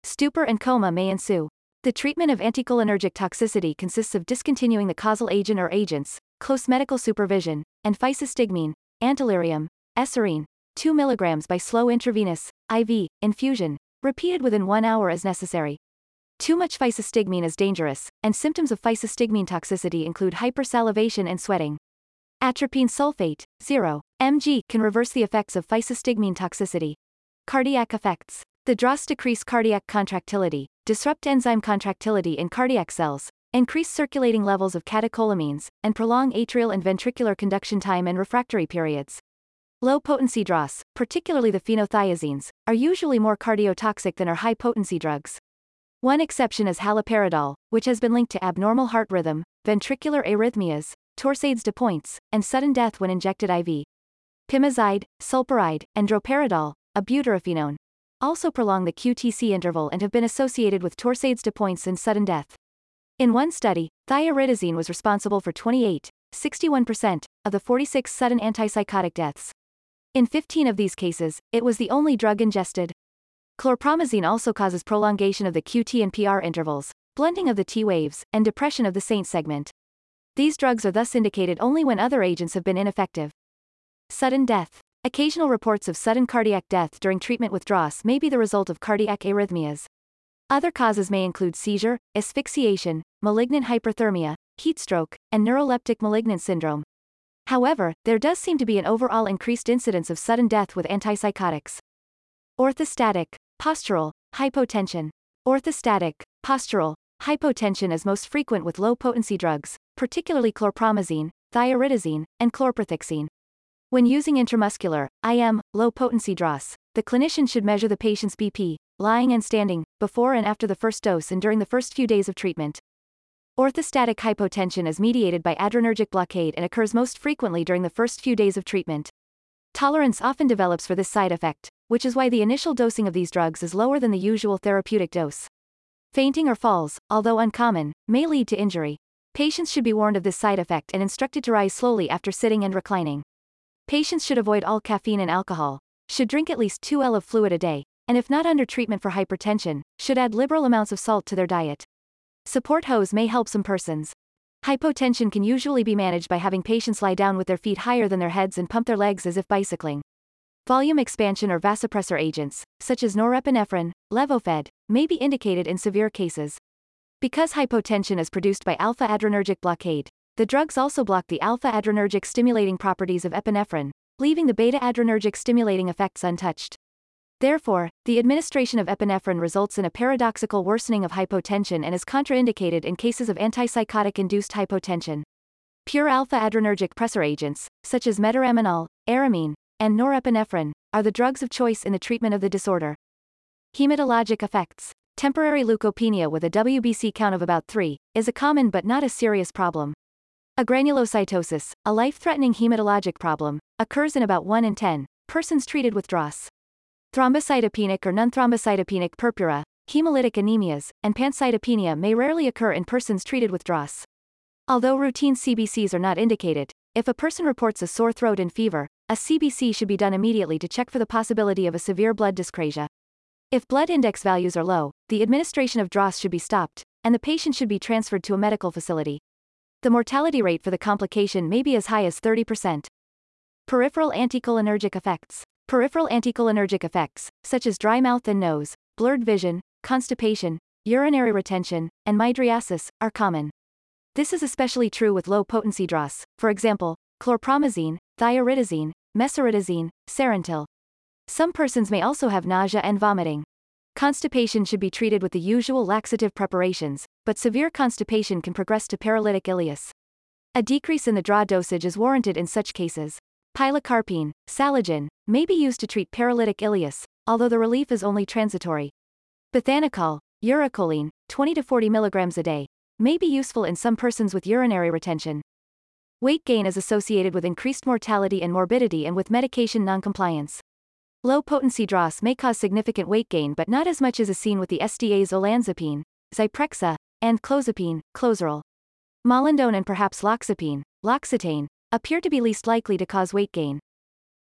Stupor and coma may ensue. The treatment of anticholinergic toxicity consists of discontinuing the causal agent or agents, close medical supervision, and physostigmine, antilirium, Eserine, 2 mg by slow intravenous, IV, infusion, repeated within one hour as necessary. Too much physostigmine is dangerous, and symptoms of physostigmine toxicity include hypersalivation and sweating. Atropine sulfate, 0 mg, can reverse the effects of physostigmine toxicity. Cardiac effects. The DRAs decrease cardiac contractility, disrupt enzyme contractility in cardiac cells, increase circulating levels of catecholamines, and prolong atrial and ventricular conduction time and refractory periods. Low-potency DRAs, particularly the phenothiazines, are usually more cardiotoxic than are high-potency drugs. One exception is haloperidol, which has been linked to abnormal heart rhythm, ventricular arrhythmias, torsades de pointes, and sudden death when injected IV. Pimozide, sulpiride, and droperidol, a butyrophenone, also prolong the QTC interval and have been associated with torsades de pointes and sudden death. In one study, thioridazine was responsible for 28, 61%, of the 46 sudden antipsychotic deaths. In 15 of these cases, it was the only drug ingested. Chlorpromazine also causes prolongation of the QT and PR intervals, blunting of the T waves, and depression of the ST segment. These drugs are thus indicated only when other agents have been ineffective. Sudden death. Occasional reports of sudden cardiac death during treatment with DRAs may be the result of cardiac arrhythmias. Other causes may include seizure, asphyxiation, malignant hyperthermia, heat stroke, and neuroleptic malignant syndrome. However, there does seem to be an overall increased incidence of sudden death with antipsychotics. Orthostatic, postural, hypotension. Orthostatic, postural, hypotension is most frequent with low-potency drugs, particularly chlorpromazine, thioridazine, and chlorprothixene. When using intramuscular, IM, low-potency DRAs, the clinician should measure the patient's BP, lying and standing, before and after the first dose and during the first few days of treatment. Orthostatic hypotension is mediated by adrenergic blockade and occurs most frequently during the first few days of treatment. Tolerance often develops for this side effect, which is why the initial dosing of these drugs is lower than the usual therapeutic dose. Fainting or falls, although uncommon, may lead to injury. Patients should be warned of this side effect and instructed to rise slowly after sitting and reclining. Patients should avoid all caffeine and alcohol, should drink at least 2 L of fluid a day, and if not under treatment for hypertension, should add liberal amounts of salt to their diet. Support hose may help some persons. Hypotension can usually be managed by having patients lie down with their feet higher than their heads and pump their legs as if bicycling. Volume expansion or vasopressor agents, such as norepinephrine, Levophed, may be indicated in severe cases. Because hypotension is produced by alpha adrenergic blockade, the drugs also block the alpha adrenergic stimulating properties of epinephrine, leaving the beta adrenergic stimulating effects untouched. Therefore, the administration of epinephrine results in a paradoxical worsening of hypotension and is contraindicated in cases of antipsychotic-induced hypotension. Pure alpha-adrenergic pressor agents, such as metaraminol, aramine, and norepinephrine, are the drugs of choice in the treatment of the disorder. Hematologic effects. Temporary leukopenia with a WBC count of about 3 is a common but not a serious problem. Agranulocytosis, a life-threatening hematologic problem, occurs in about 1 in 10 persons treated with DRAs. Thrombocytopenic or non-thrombocytopenic purpura, hemolytic anemias, and pancytopenia may rarely occur in persons treated with DRAs. Although routine CBCs are not indicated, if a person reports a sore throat and fever, a CBC should be done immediately to check for the possibility of a severe blood dyscrasia. If blood index values are low, the administration of DRAs should be stopped, and the patient should be transferred to a medical facility. The mortality rate for the complication may be as high as 30%. Peripheral anticholinergic effects. Peripheral anticholinergic effects, such as dry mouth and nose, blurred vision, constipation, urinary retention, and mydriasis, are common. This is especially true with low-potency DRAs, for example, chlorpromazine, thioridazine, mesoridazine, serentil. Some persons may also have nausea and vomiting. Constipation should be treated with the usual laxative preparations, but severe constipation can progress to paralytic ileus. A decrease in the DRA dosage is warranted in such cases. Pilocarpine, Salagen, may be used to treat paralytic ileus, although the relief is only transitory. Bethanechol, Urecholine, 20 to 40 mg a day, may be useful in some persons with urinary retention. Weight gain is associated with increased mortality and morbidity and with medication noncompliance. Low potency DRAs may cause significant weight gain but not as much as is seen with the SDA's olanzapine, Zyprexa, and clozapine, Clozaril. Molindone and perhaps loxapine, Loxitane, appear to be least likely to cause weight gain.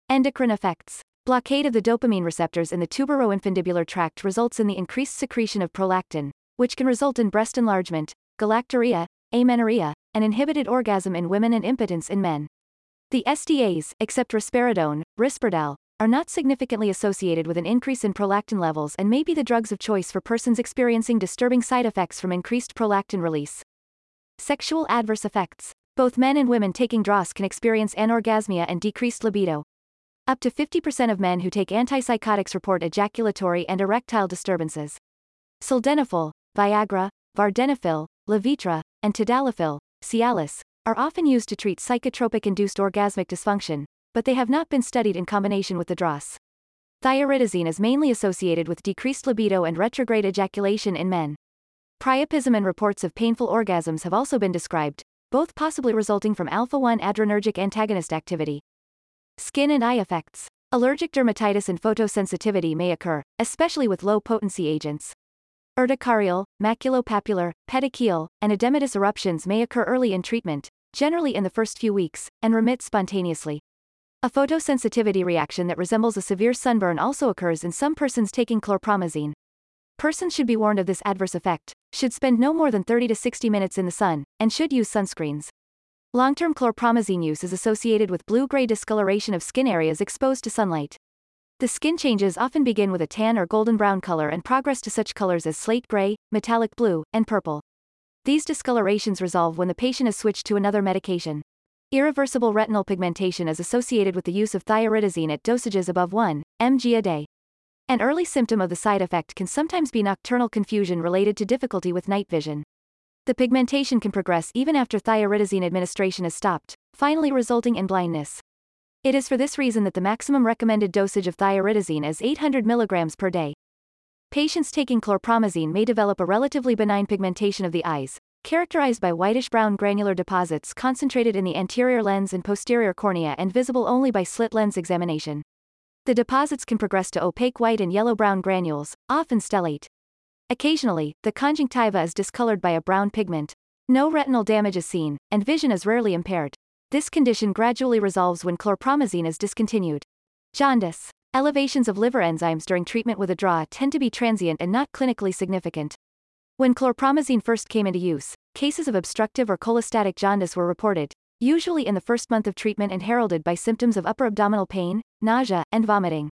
Endocrine effects. Blockade of the dopamine receptors in the tuberoinfundibular tract results in the increased secretion of prolactin, which can result in breast enlargement, galactorrhea, amenorrhea, and inhibited orgasm in women and impotence in men. The SDAs, except risperidone, Risperdal, are not significantly associated with an increase in prolactin levels and may be the drugs of choice for persons experiencing disturbing side effects from increased prolactin release. Sexual adverse effects. Both men and women taking DRAs can experience anorgasmia and decreased libido. Up to 50% of men who take antipsychotics report ejaculatory and erectile disturbances. Sildenafil, Viagra, Vardenafil, Levitra, and Tadalafil, Cialis, are often used to treat psychotropic-induced orgasmic dysfunction, but they have not been studied in combination with the DRAs. Thioridazine is mainly associated with decreased libido and retrograde ejaculation in men. Priapism and reports of painful orgasms have also been described, both possibly resulting from alpha-1 adrenergic antagonist activity. Skin and eye effects. Allergic dermatitis and photosensitivity may occur, especially with low-potency agents. Urticarial, maculopapular, petechial, and edematous eruptions may occur early in treatment, generally in the first few weeks, and remit spontaneously. A photosensitivity reaction that resembles a severe sunburn also occurs in some persons taking chlorpromazine. Persons should be warned of this adverse effect, should spend no more than 30 to 60 minutes in the sun, and should use sunscreens. Long-term chlorpromazine use is associated with blue-gray discoloration of skin areas exposed to sunlight. The skin changes often begin with a tan or golden brown color and progress to such colors as slate gray, metallic blue, and purple. These discolorations resolve when the patient is switched to another medication. Irreversible retinal pigmentation is associated with the use of thioridazine at dosages above 1 mg a day. An early symptom of the side effect can sometimes be nocturnal confusion related to difficulty with night vision. The pigmentation can progress even after thioridazine administration is stopped, finally resulting in blindness. It is for this reason that the maximum recommended dosage of thioridazine is 800 mg per day. Patients taking chlorpromazine may develop a relatively benign pigmentation of the eyes, characterized by whitish-brown granular deposits concentrated in the anterior lens and posterior cornea and visible only by slit lens examination. The deposits can progress to opaque white and yellow-brown granules, often stellate. Occasionally, the conjunctiva is discolored by a brown pigment. No retinal damage is seen, and vision is rarely impaired. This condition gradually resolves when chlorpromazine is discontinued. Jaundice. Elevations of liver enzymes during treatment with a DRA tend to be transient and not clinically significant. When chlorpromazine first came into use, cases of obstructive or cholestatic jaundice were reported, usually in the first month of treatment and heralded by symptoms of upper abdominal pain, nausea, and vomiting.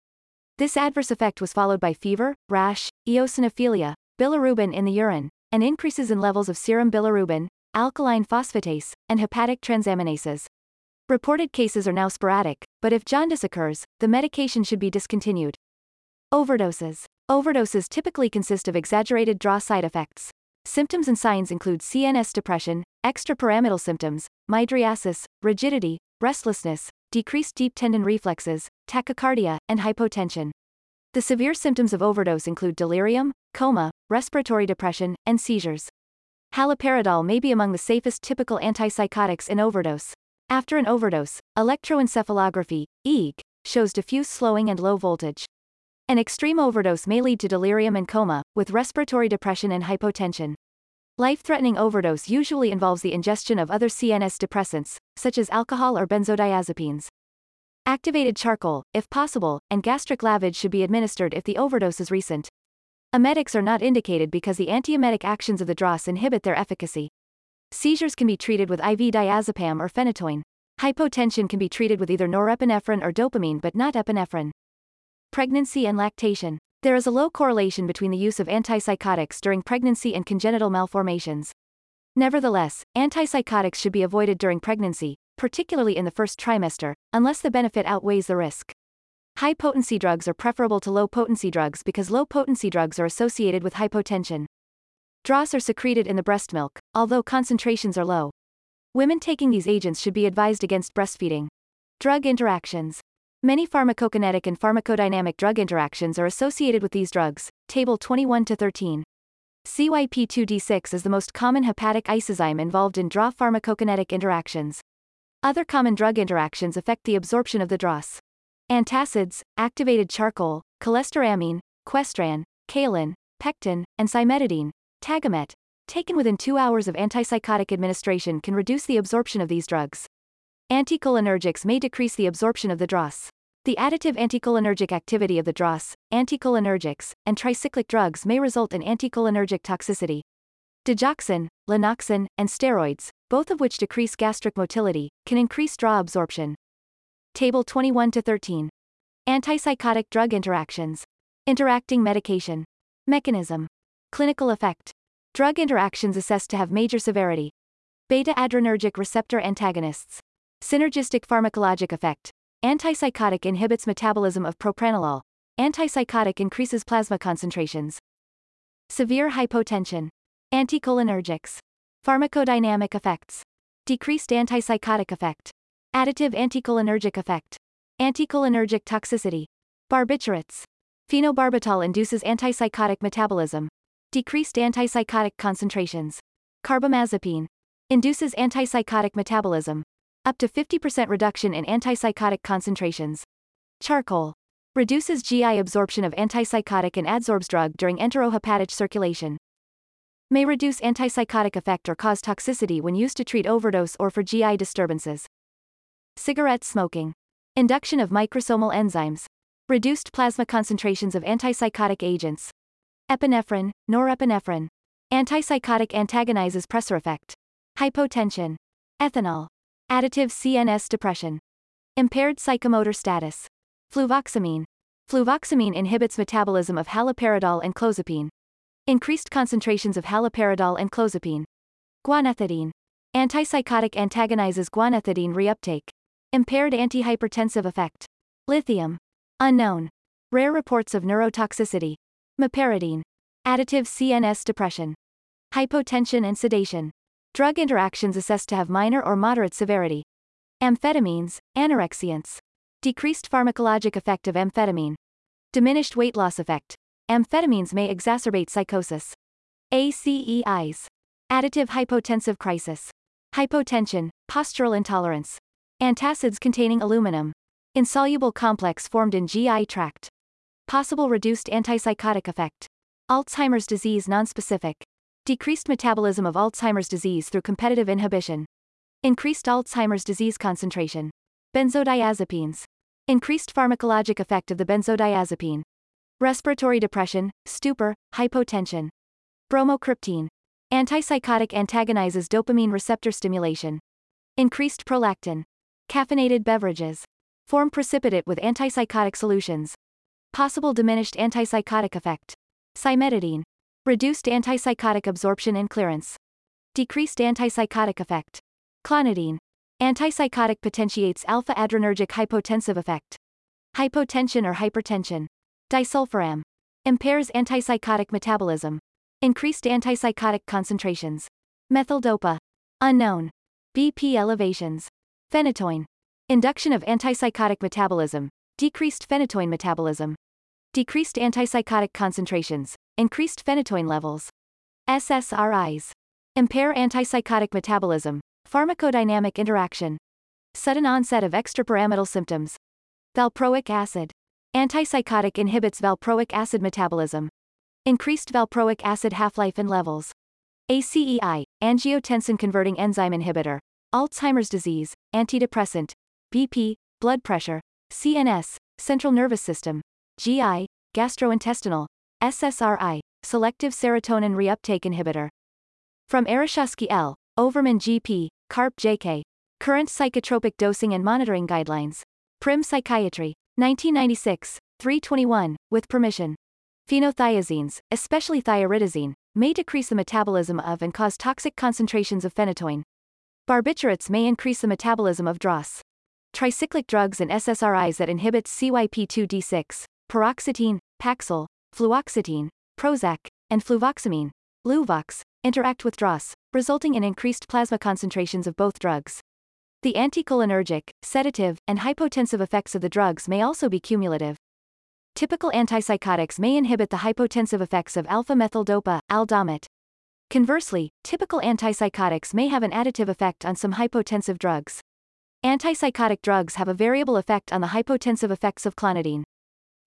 This adverse effect was followed by fever, rash, eosinophilia, bilirubin in the urine, and increases in levels of serum bilirubin, alkaline phosphatase, and hepatic transaminases. Reported cases are now sporadic, but if jaundice occurs, the medication should be discontinued. Overdoses. Overdoses typically consist of exaggerated DRA side effects. Symptoms and signs include CNS depression, extrapyramidal symptoms, mydriasis, rigidity, restlessness, decreased deep tendon reflexes, tachycardia, and hypotension. The severe symptoms of overdose include delirium, coma, respiratory depression, and seizures. Haloperidol may be among the safest typical antipsychotics in overdose. After an overdose, electroencephalography, EEG, shows diffuse slowing and low voltage. An extreme overdose may lead to delirium and coma, with respiratory depression and hypotension. Life-threatening overdose usually involves the ingestion of other CNS depressants, such as alcohol or benzodiazepines. Activated charcoal, if possible, and gastric lavage should be administered if the overdose is recent. Emetics are not indicated because the antiemetic actions of the DRAs inhibit their efficacy. Seizures can be treated with IV diazepam or phenytoin. Hypotension can be treated with either norepinephrine or dopamine but not epinephrine. Pregnancy and lactation. There is a low correlation between the use of antipsychotics during pregnancy and congenital malformations. Nevertheless, antipsychotics should be avoided during pregnancy, particularly in the first trimester, unless the benefit outweighs the risk. High potency drugs are preferable to low potency drugs because low potency drugs are associated with hypotension. DRAs are secreted in the breast milk, although concentrations are low. Women taking these agents should be advised against breastfeeding. Drug interactions. Many pharmacokinetic and pharmacodynamic drug interactions are associated with these drugs, Table 21 to 13. CYP2D6 is the most common hepatic isozyme involved in DRA pharmacokinetic interactions. Other common drug interactions affect the absorption of the DRAs. Antacids, activated charcoal, cholestyramine, questran, kaolin, pectin, and cimetidine, Tagamet, taken within two hours of antipsychotic administration can reduce the absorption of these drugs. Anticholinergics may decrease the absorption of the DRAs. The additive anticholinergic activity of the DRAs, anticholinergics, and tricyclic drugs may result in anticholinergic toxicity. Digoxin, lanoxin, and steroids, both of which decrease gastric motility, can increase DRA absorption. Table 21 to 13. Antipsychotic drug interactions. Interacting medication. Mechanism. Clinical effect. Drug interactions assessed to have major severity. Beta adrenergic receptor antagonists. Synergistic pharmacologic effect. Antipsychotic inhibits metabolism of propranolol. Antipsychotic increases plasma concentrations. Severe hypotension. Anticholinergics. Pharmacodynamic effects. Decreased antipsychotic effect. Additive anticholinergic effect. Anticholinergic toxicity. Barbiturates. Phenobarbital induces antipsychotic metabolism. Decreased antipsychotic concentrations. Carbamazepine. Induces antipsychotic metabolism. Up to 50% reduction in antipsychotic concentrations. Charcoal. Reduces GI absorption of antipsychotic and adsorbs drug during enterohepatic circulation. May reduce antipsychotic effect or cause toxicity when used to treat overdose or for GI disturbances. Cigarette smoking. Induction of microsomal enzymes. Reduced plasma concentrations of antipsychotic agents. Epinephrine, norepinephrine. Antipsychotic antagonizes pressor effect. Hypotension. Ethanol. Additive CNS depression. Impaired psychomotor status. Fluvoxamine. Fluvoxamine inhibits metabolism of haloperidol and clozapine. Increased concentrations of haloperidol and clozapine. Guanethidine. Antipsychotic antagonizes guanethidine reuptake. Impaired antihypertensive effect. Lithium. Unknown. Rare reports of neurotoxicity. Meperidine. Additive CNS depression. Hypotension and sedation. Drug interactions assessed to have minor or moderate severity. Amphetamines, anorexiants. Decreased pharmacologic effect of amphetamine. Diminished weight loss effect. Amphetamines may exacerbate psychosis. ACEIs. Additive hypotensive crisis. Hypotension, postural intolerance. Antacids containing aluminum. Insoluble complex formed in GI tract. Possible reduced antipsychotic effect. Alzheimer's disease nonspecific. Decreased metabolism of Alzheimer's disease through competitive inhibition. Increased Alzheimer's disease concentration. Benzodiazepines. Increased pharmacologic effect of the benzodiazepine. Respiratory depression, stupor, hypotension. Bromocriptine. Antipsychotic antagonizes dopamine receptor stimulation. Increased prolactin. Caffeinated beverages. Form precipitate with antipsychotic solutions. Possible diminished antipsychotic effect. Cimetidine. Reduced antipsychotic absorption and clearance. Decreased antipsychotic effect. Clonidine. Antipsychotic potentiates alpha adrenergic hypotensive effect. Hypotension or hypertension. Disulfiram. Impairs antipsychotic metabolism. Increased antipsychotic concentrations. Methyldopa. Unknown. BP elevations. Phenytoin. Induction of antipsychotic metabolism. Decreased phenytoin metabolism. Decreased antipsychotic concentrations. Increased phenytoin levels. SSRIs. Impair antipsychotic metabolism. Pharmacodynamic interaction. Sudden onset of extrapyramidal symptoms. Valproic acid. Antipsychotic inhibits valproic acid metabolism. Increased valproic acid half-life and levels. ACEI, angiotensin converting enzyme inhibitor. Alzheimer's disease, antidepressant. BP, blood pressure. CNS, central nervous system. GI, gastrointestinal. SSRI, selective serotonin reuptake inhibitor. From Ereshefsky L. Overman GP, Karp JK. Current psychotropic dosing and monitoring guidelines. Prim Psychiatry. 1996, 321, with permission. Phenothiazines, especially thioridazine, may decrease the metabolism of and cause toxic concentrations of phenytoin. Barbiturates may increase the metabolism of DRAs. Tricyclic drugs and SSRIs that inhibit CYP2D6, paroxetine, Paxil, fluoxetine, Prozac, and fluvoxamine, Luvox, interact with DRAs, resulting in increased plasma concentrations of both drugs. The anticholinergic, sedative, and hypotensive effects of the drugs may also be cumulative. Typical antipsychotics may inhibit the hypotensive effects of alpha-methyl-dopa, aldomet. Conversely, typical antipsychotics may have an additive effect on some hypotensive drugs. Antipsychotic drugs have a variable effect on the hypotensive effects of clonidine.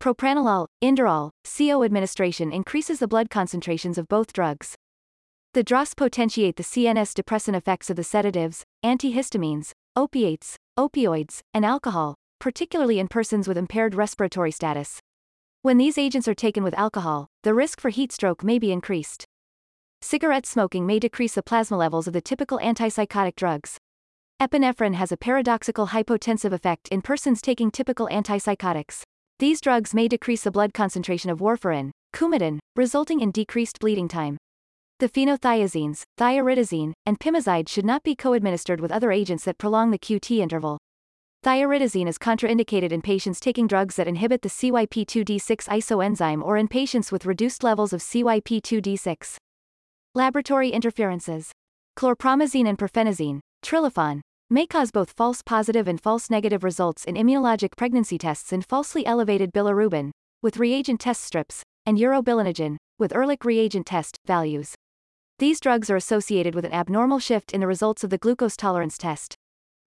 Propranolol, Inderal, CO administration increases the blood concentrations of both drugs. The DRAs potentiate the CNS depressant effects of the sedatives, antihistamines, opiates, opioids, and alcohol, particularly in persons with impaired respiratory status. When these agents are taken with alcohol, the risk for heat stroke may be increased. Cigarette smoking may decrease the plasma levels of the typical antipsychotic drugs. Epinephrine has a paradoxical hypotensive effect in persons taking typical antipsychotics. These drugs may decrease the blood concentration of warfarin, coumadin, resulting in decreased bleeding time. The phenothiazines, thioridazine, and pimozide should not be co-administered with other agents that prolong the QT interval. Thioridazine is contraindicated in patients taking drugs that inhibit the CYP2D6 isoenzyme or in patients with reduced levels of CYP2D6. Laboratory interferences. Chlorpromazine and perphenazine, Trilafon, may cause both false positive and false negative results in immunologic pregnancy tests in falsely elevated bilirubin, with reagent test strips, and urobilinogen, with Ehrlich reagent test values. These drugs are associated with an abnormal shift in the results of the glucose tolerance test.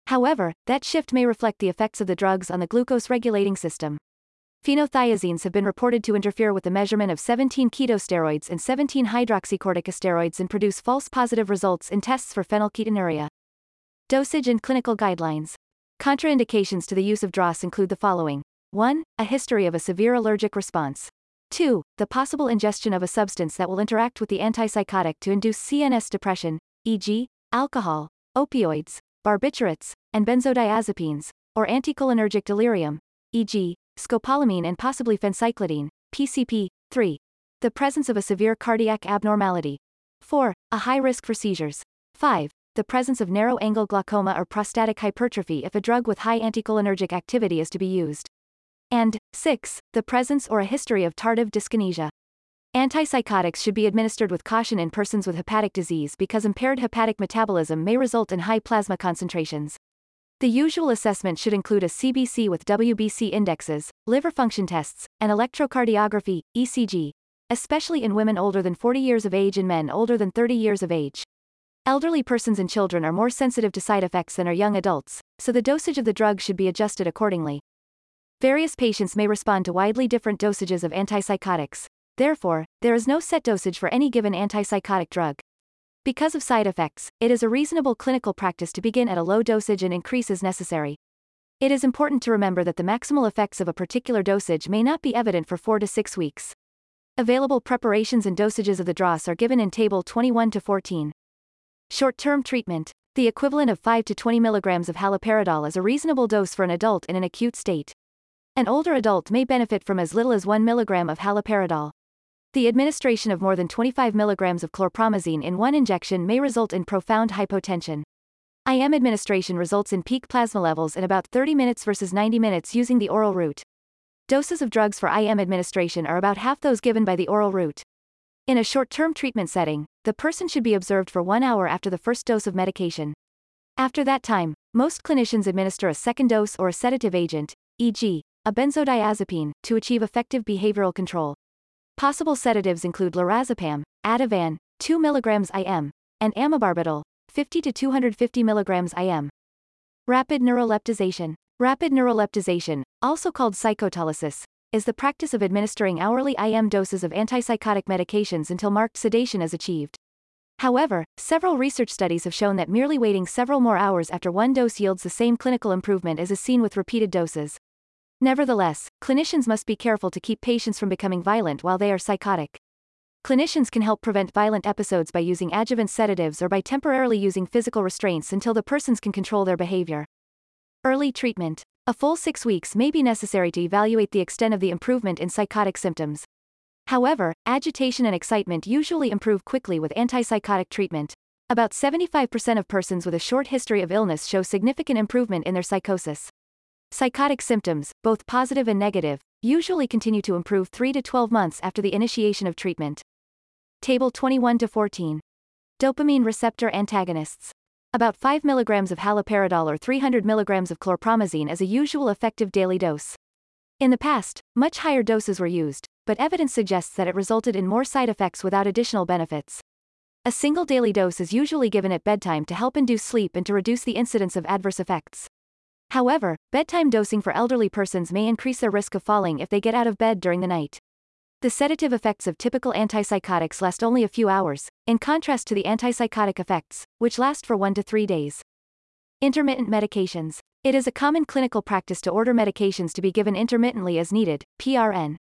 However, that shift may reflect the effects of the drugs on the glucose regulating system. Phenothiazines have been reported to interfere with the measurement of 17 ketosteroids and 17 hydroxycorticosteroids and produce false positive results in tests for phenylketonuria. Dosage and clinical guidelines. Contraindications to the use of DRAs include the following 1. A history of a severe allergic response. 2. The possible ingestion of a substance that will interact with the antipsychotic to induce CNS depression, e.g., alcohol, opioids, barbiturates, and benzodiazepines, or anticholinergic delirium, e.g., scopolamine and possibly phencyclidine, PCP. 3. The presence of a severe cardiac abnormality. 4. A high risk for seizures. 5. The presence of narrow angle glaucoma or prostatic hypertrophy if a drug with high anticholinergic activity is to be used and 6. The presence or a history of tardive dyskinesia. Antipsychotics should be administered with caution in persons with hepatic disease because impaired hepatic metabolism may result in high plasma concentrations. The usual assessment should include a CBC with WBC indexes, liver function tests, and electrocardiography, ECG, especially in women older than 40 years of age and men older than 30 years of age. Elderly persons and children are more sensitive to side effects than are young adults, so the dosage of the drug should be adjusted accordingly. Various patients may respond to widely different dosages of antipsychotics. Therefore, there is no set dosage for any given antipsychotic drug. Because of side effects, it is a reasonable clinical practice to begin at a low dosage and increase as necessary. It is important to remember that the maximal effects of a particular dosage may not be evident for 4 to 6 weeks. Available preparations and dosages of the DRAs are given in Table 21 to 14. Short-term treatment. The equivalent of 5 to 20 milligrams of haloperidol is a reasonable dose for an adult in an acute state. An older adult may benefit from as little as 1 milligram of haloperidol. The administration of more than 25 milligrams of chlorpromazine in one injection may result in profound hypotension. IM administration results in peak plasma levels in about 30 minutes versus 90 minutes using the oral route. Doses of drugs for IM administration are about half those given by the oral route. In a short-term treatment setting, the person should be observed for one hour after the first dose of medication. After that time, most clinicians administer a second dose or a sedative agent, e.g., a benzodiazepine, to achieve effective behavioral control. Possible sedatives include lorazepam, Ativan, 2 mg IM, and amobarbital, 50 to 250 mg IM. Rapid neuroleptization. Rapid neuroleptization, also called psychotolysis, is the practice of administering hourly IM doses of antipsychotic medications until marked sedation is achieved. However, several research studies have shown that merely waiting several more hours after one dose yields the same clinical improvement as is seen with repeated doses. Nevertheless, clinicians must be careful to keep patients from becoming violent while they are psychotic. Clinicians can help prevent violent episodes by using adjuvant sedatives or by temporarily using physical restraints until the persons can control their behavior. Early treatment. A full six weeks may be necessary to evaluate the extent of the improvement in psychotic symptoms. However, agitation and excitement usually improve quickly with antipsychotic treatment. About 75% of persons with a short history of illness show significant improvement in their psychosis. Psychotic symptoms, both positive and negative, usually continue to improve 3 to 12 months after the initiation of treatment. Table 21 to 14. Dopamine receptor antagonists. About 5 mg of haloperidol or 300 mg of chlorpromazine is a usual effective daily dose. In the past, much higher doses were used, but evidence suggests that it resulted in more side effects without additional benefits. A single daily dose is usually given at bedtime to help induce sleep and to reduce the incidence of adverse effects. However, bedtime dosing for elderly persons may increase their risk of falling if they get out of bed during the night. The sedative effects of typical antipsychotics last only a few hours, in contrast to the antipsychotic effects, which last for one to three days. Intermittent medications. It is a common clinical practice to order medications to be given intermittently as needed, PRN.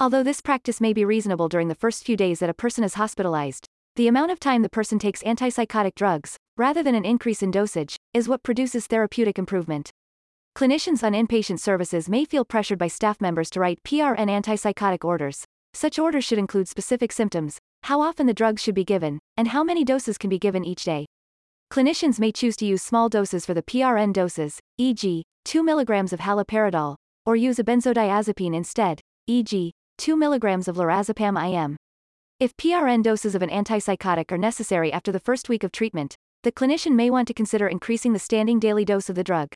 Although this practice may be reasonable during the first few days that a person is hospitalized, the amount of time the person takes antipsychotic drugs, rather than an increase in dosage, is what produces therapeutic improvement. Clinicians on inpatient services may feel pressured by staff members to write PRN antipsychotic orders. Such orders should include specific symptoms, how often the drugs should be given, and how many doses can be given each day. Clinicians may choose to use small doses for the PRN doses, e.g., 2 mg of haloperidol, or use a benzodiazepine instead, e.g., 2 mg of lorazepam IM. If PRN doses of an antipsychotic are necessary after the first week of treatment, the clinician may want to consider increasing the standing daily dose of the drug.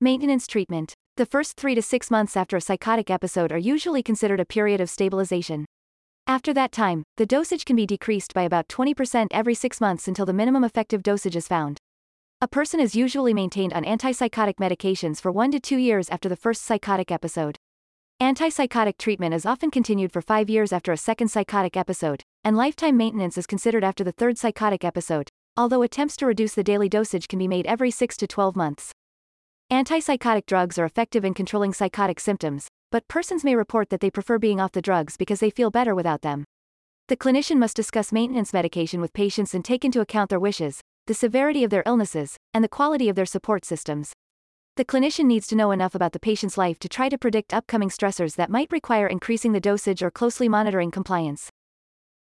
Maintenance treatment. The first three to six months after a psychotic episode are usually considered a period of stabilization. After that time, the dosage can be decreased by about 20% every six months until the minimum effective dosage is found. A person is usually maintained on antipsychotic medications for one to two years after the first psychotic episode. Antipsychotic treatment is often continued for five years after a second psychotic episode, and lifetime maintenance is considered after the third psychotic episode, although attempts to reduce the daily dosage can be made every 6 to 12 months. Antipsychotic drugs are effective in controlling psychotic symptoms, but persons may report that they prefer being off the drugs because they feel better without them. The clinician must discuss maintenance medication with patients and take into account their wishes, the severity of their illnesses, and the quality of their support systems. The clinician needs to know enough about the patient's life to try to predict upcoming stressors that might require increasing the dosage or closely monitoring compliance.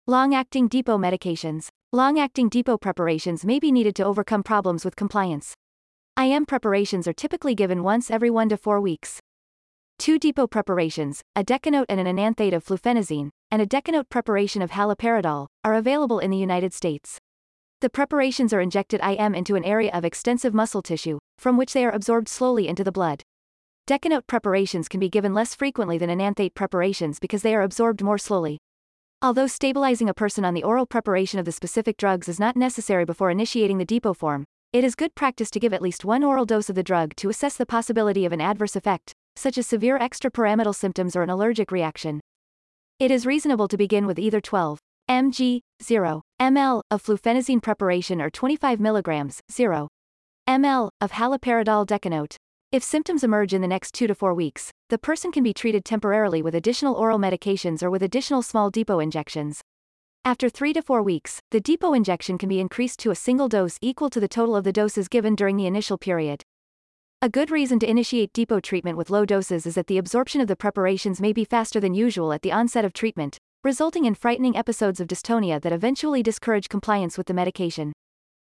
Long acting depot medications. Long acting depot preparations may be needed to overcome problems with compliance. IM preparations are typically given once every 1 to 4 weeks. Two depot preparations, a decanoate and an enanthate of fluphenazine, and a decanoate preparation of haloperidol, are available in the United States. The preparations are injected IM into an area of extensive muscle tissue, from which they are absorbed slowly into the blood. Decanoate preparations can be given less frequently than enanthate preparations because they are absorbed more slowly. Although stabilizing a person on the oral preparation of the specific drugs is not necessary before initiating the depot form, it is good practice to give at least one oral dose of the drug to assess the possibility of an adverse effect, such as severe extrapyramidal symptoms or an allergic reaction. It is reasonable to begin with either 12 mg 0 ml of fluphenazine preparation or 25 mg 0 ml of haloperidol decanoate. If symptoms emerge in the next 2 to 4 weeks, the person can be treated temporarily with additional oral medications or with additional small depot injections. After 3 to 4 weeks, the depot injection can be increased to a single dose equal to the total of the doses given during the initial period. A good reason to initiate depot treatment with low doses is that the absorption of the preparations may be faster than usual at the onset of treatment, resulting in frightening episodes of dystonia that eventually discourage compliance with the medication.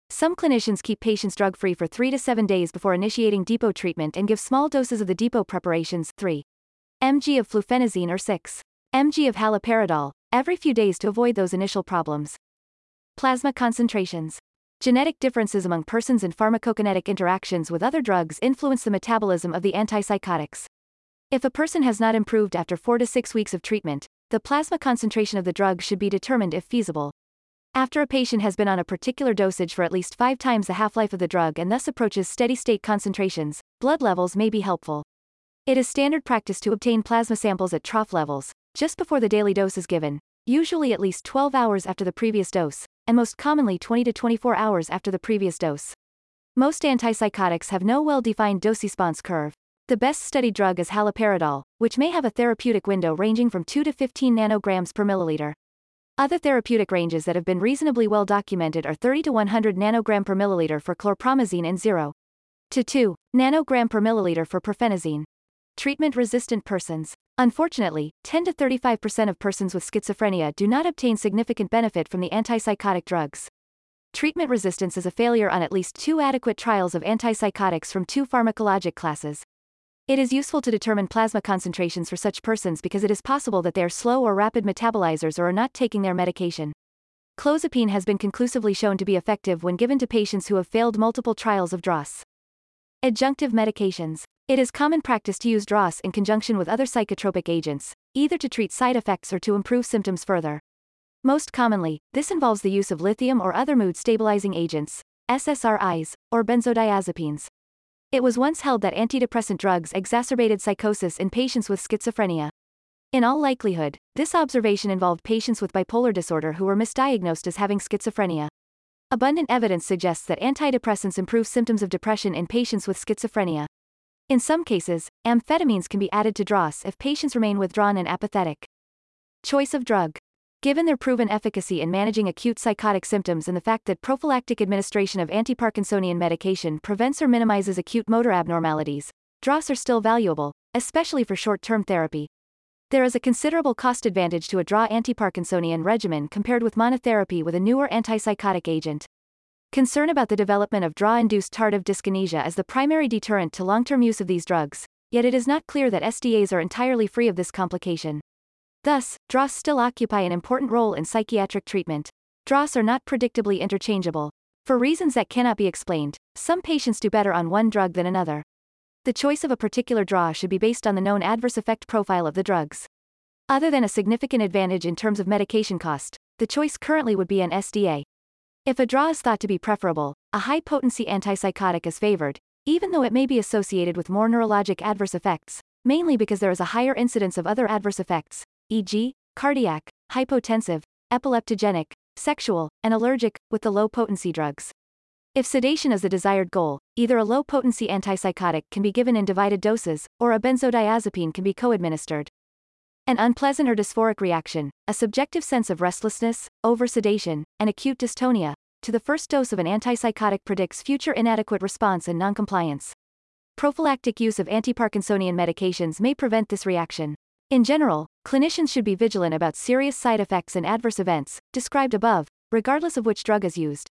Some clinicians keep patients drug free for 3 to 7 days before initiating depot treatment and give small doses of the depot preparations 3 mg of fluphenazine or 6 mg of haloperidol every few days to avoid those initial problems. Plasma concentrations. Genetic differences among persons and pharmacokinetic interactions with other drugs influence the metabolism of the antipsychotics. If a person has not improved after 4 to 6 weeks of treatment, the plasma concentration of the drug should be determined if feasible. After a patient has been on a particular dosage for at least 5 times the half-life of the drug and thus approaches steady-state concentrations, blood levels may be helpful. It is standard practice to obtain plasma samples at trough levels, just before the daily dose is given, usually at least 12 hours after the previous dose, and most commonly 20 to 24 hours after the previous dose. Most antipsychotics have no well-defined dose-response curve. The best studied drug is haloperidol, which may have a therapeutic window ranging from 2 to 15 nanograms per milliliter. Other therapeutic ranges that have been reasonably well documented are 30 to 100 nanogram per milliliter for chlorpromazine and 0 to 2 nanogram per milliliter for profenazine. Treatment-resistant persons. Unfortunately, 10 to 35% of persons with schizophrenia do not obtain significant benefit from the antipsychotic drugs. Treatment resistance is a failure on at least two adequate trials of antipsychotics from two pharmacologic classes. It is useful to determine plasma concentrations for such persons because it is possible that they are slow or rapid metabolizers or are not taking their medication. Clozapine has been conclusively shown to be effective when given to patients who have failed multiple trials of DRAs. Adjunctive medications. It is common practice to use DRAs in conjunction with other psychotropic agents, either to treat side effects or to improve symptoms further. Most commonly, this involves the use of lithium or other mood stabilizing agents, SSRIs, or benzodiazepines. It was once held that antidepressant drugs exacerbated psychosis in patients with schizophrenia. In all likelihood, this observation involved patients with bipolar disorder who were misdiagnosed as having schizophrenia. Abundant evidence suggests that antidepressants improve symptoms of depression in patients with schizophrenia. In some cases, amphetamines can be added to DRAs if patients remain withdrawn and apathetic. Choice of drug. Given their proven efficacy in managing acute psychotic symptoms and the fact that prophylactic administration of antiparkinsonian medication prevents or minimizes acute motor abnormalities, DRAs are still valuable, especially for short-term therapy. There is a considerable cost advantage to a DRA antiparkinsonian regimen compared with monotherapy with a newer antipsychotic agent. Concern about the development of DRA-induced tardive dyskinesia is the primary deterrent to long-term use of these drugs, yet it is not clear that SDAs are entirely free of this complication. Thus, DRAs still occupy an important role in psychiatric treatment. DRAs are not predictably interchangeable. For reasons that cannot be explained, some patients do better on one drug than another. The choice of a particular DRA should be based on the known adverse effect profile of the drugs. Other than a significant advantage in terms of medication cost, the choice currently would be an SDA. If a DRA is thought to be preferable, a high-potency antipsychotic is favored, even though it may be associated with more neurologic adverse effects, mainly because there is a higher incidence of other adverse effects, e.g., cardiac, hypotensive, epileptogenic, sexual, and allergic, with the low-potency drugs. If sedation is the desired goal, either a low-potency antipsychotic can be given in divided doses, or a benzodiazepine can be co-administered. An unpleasant or dysphoric reaction, a subjective sense of restlessness, oversedation, and acute dystonia, to the first dose of an antipsychotic predicts future inadequate response and noncompliance. Prophylactic use of antiparkinsonian medications may prevent this reaction. In general, clinicians should be vigilant about serious side effects and adverse events, described above, regardless of which drug is used.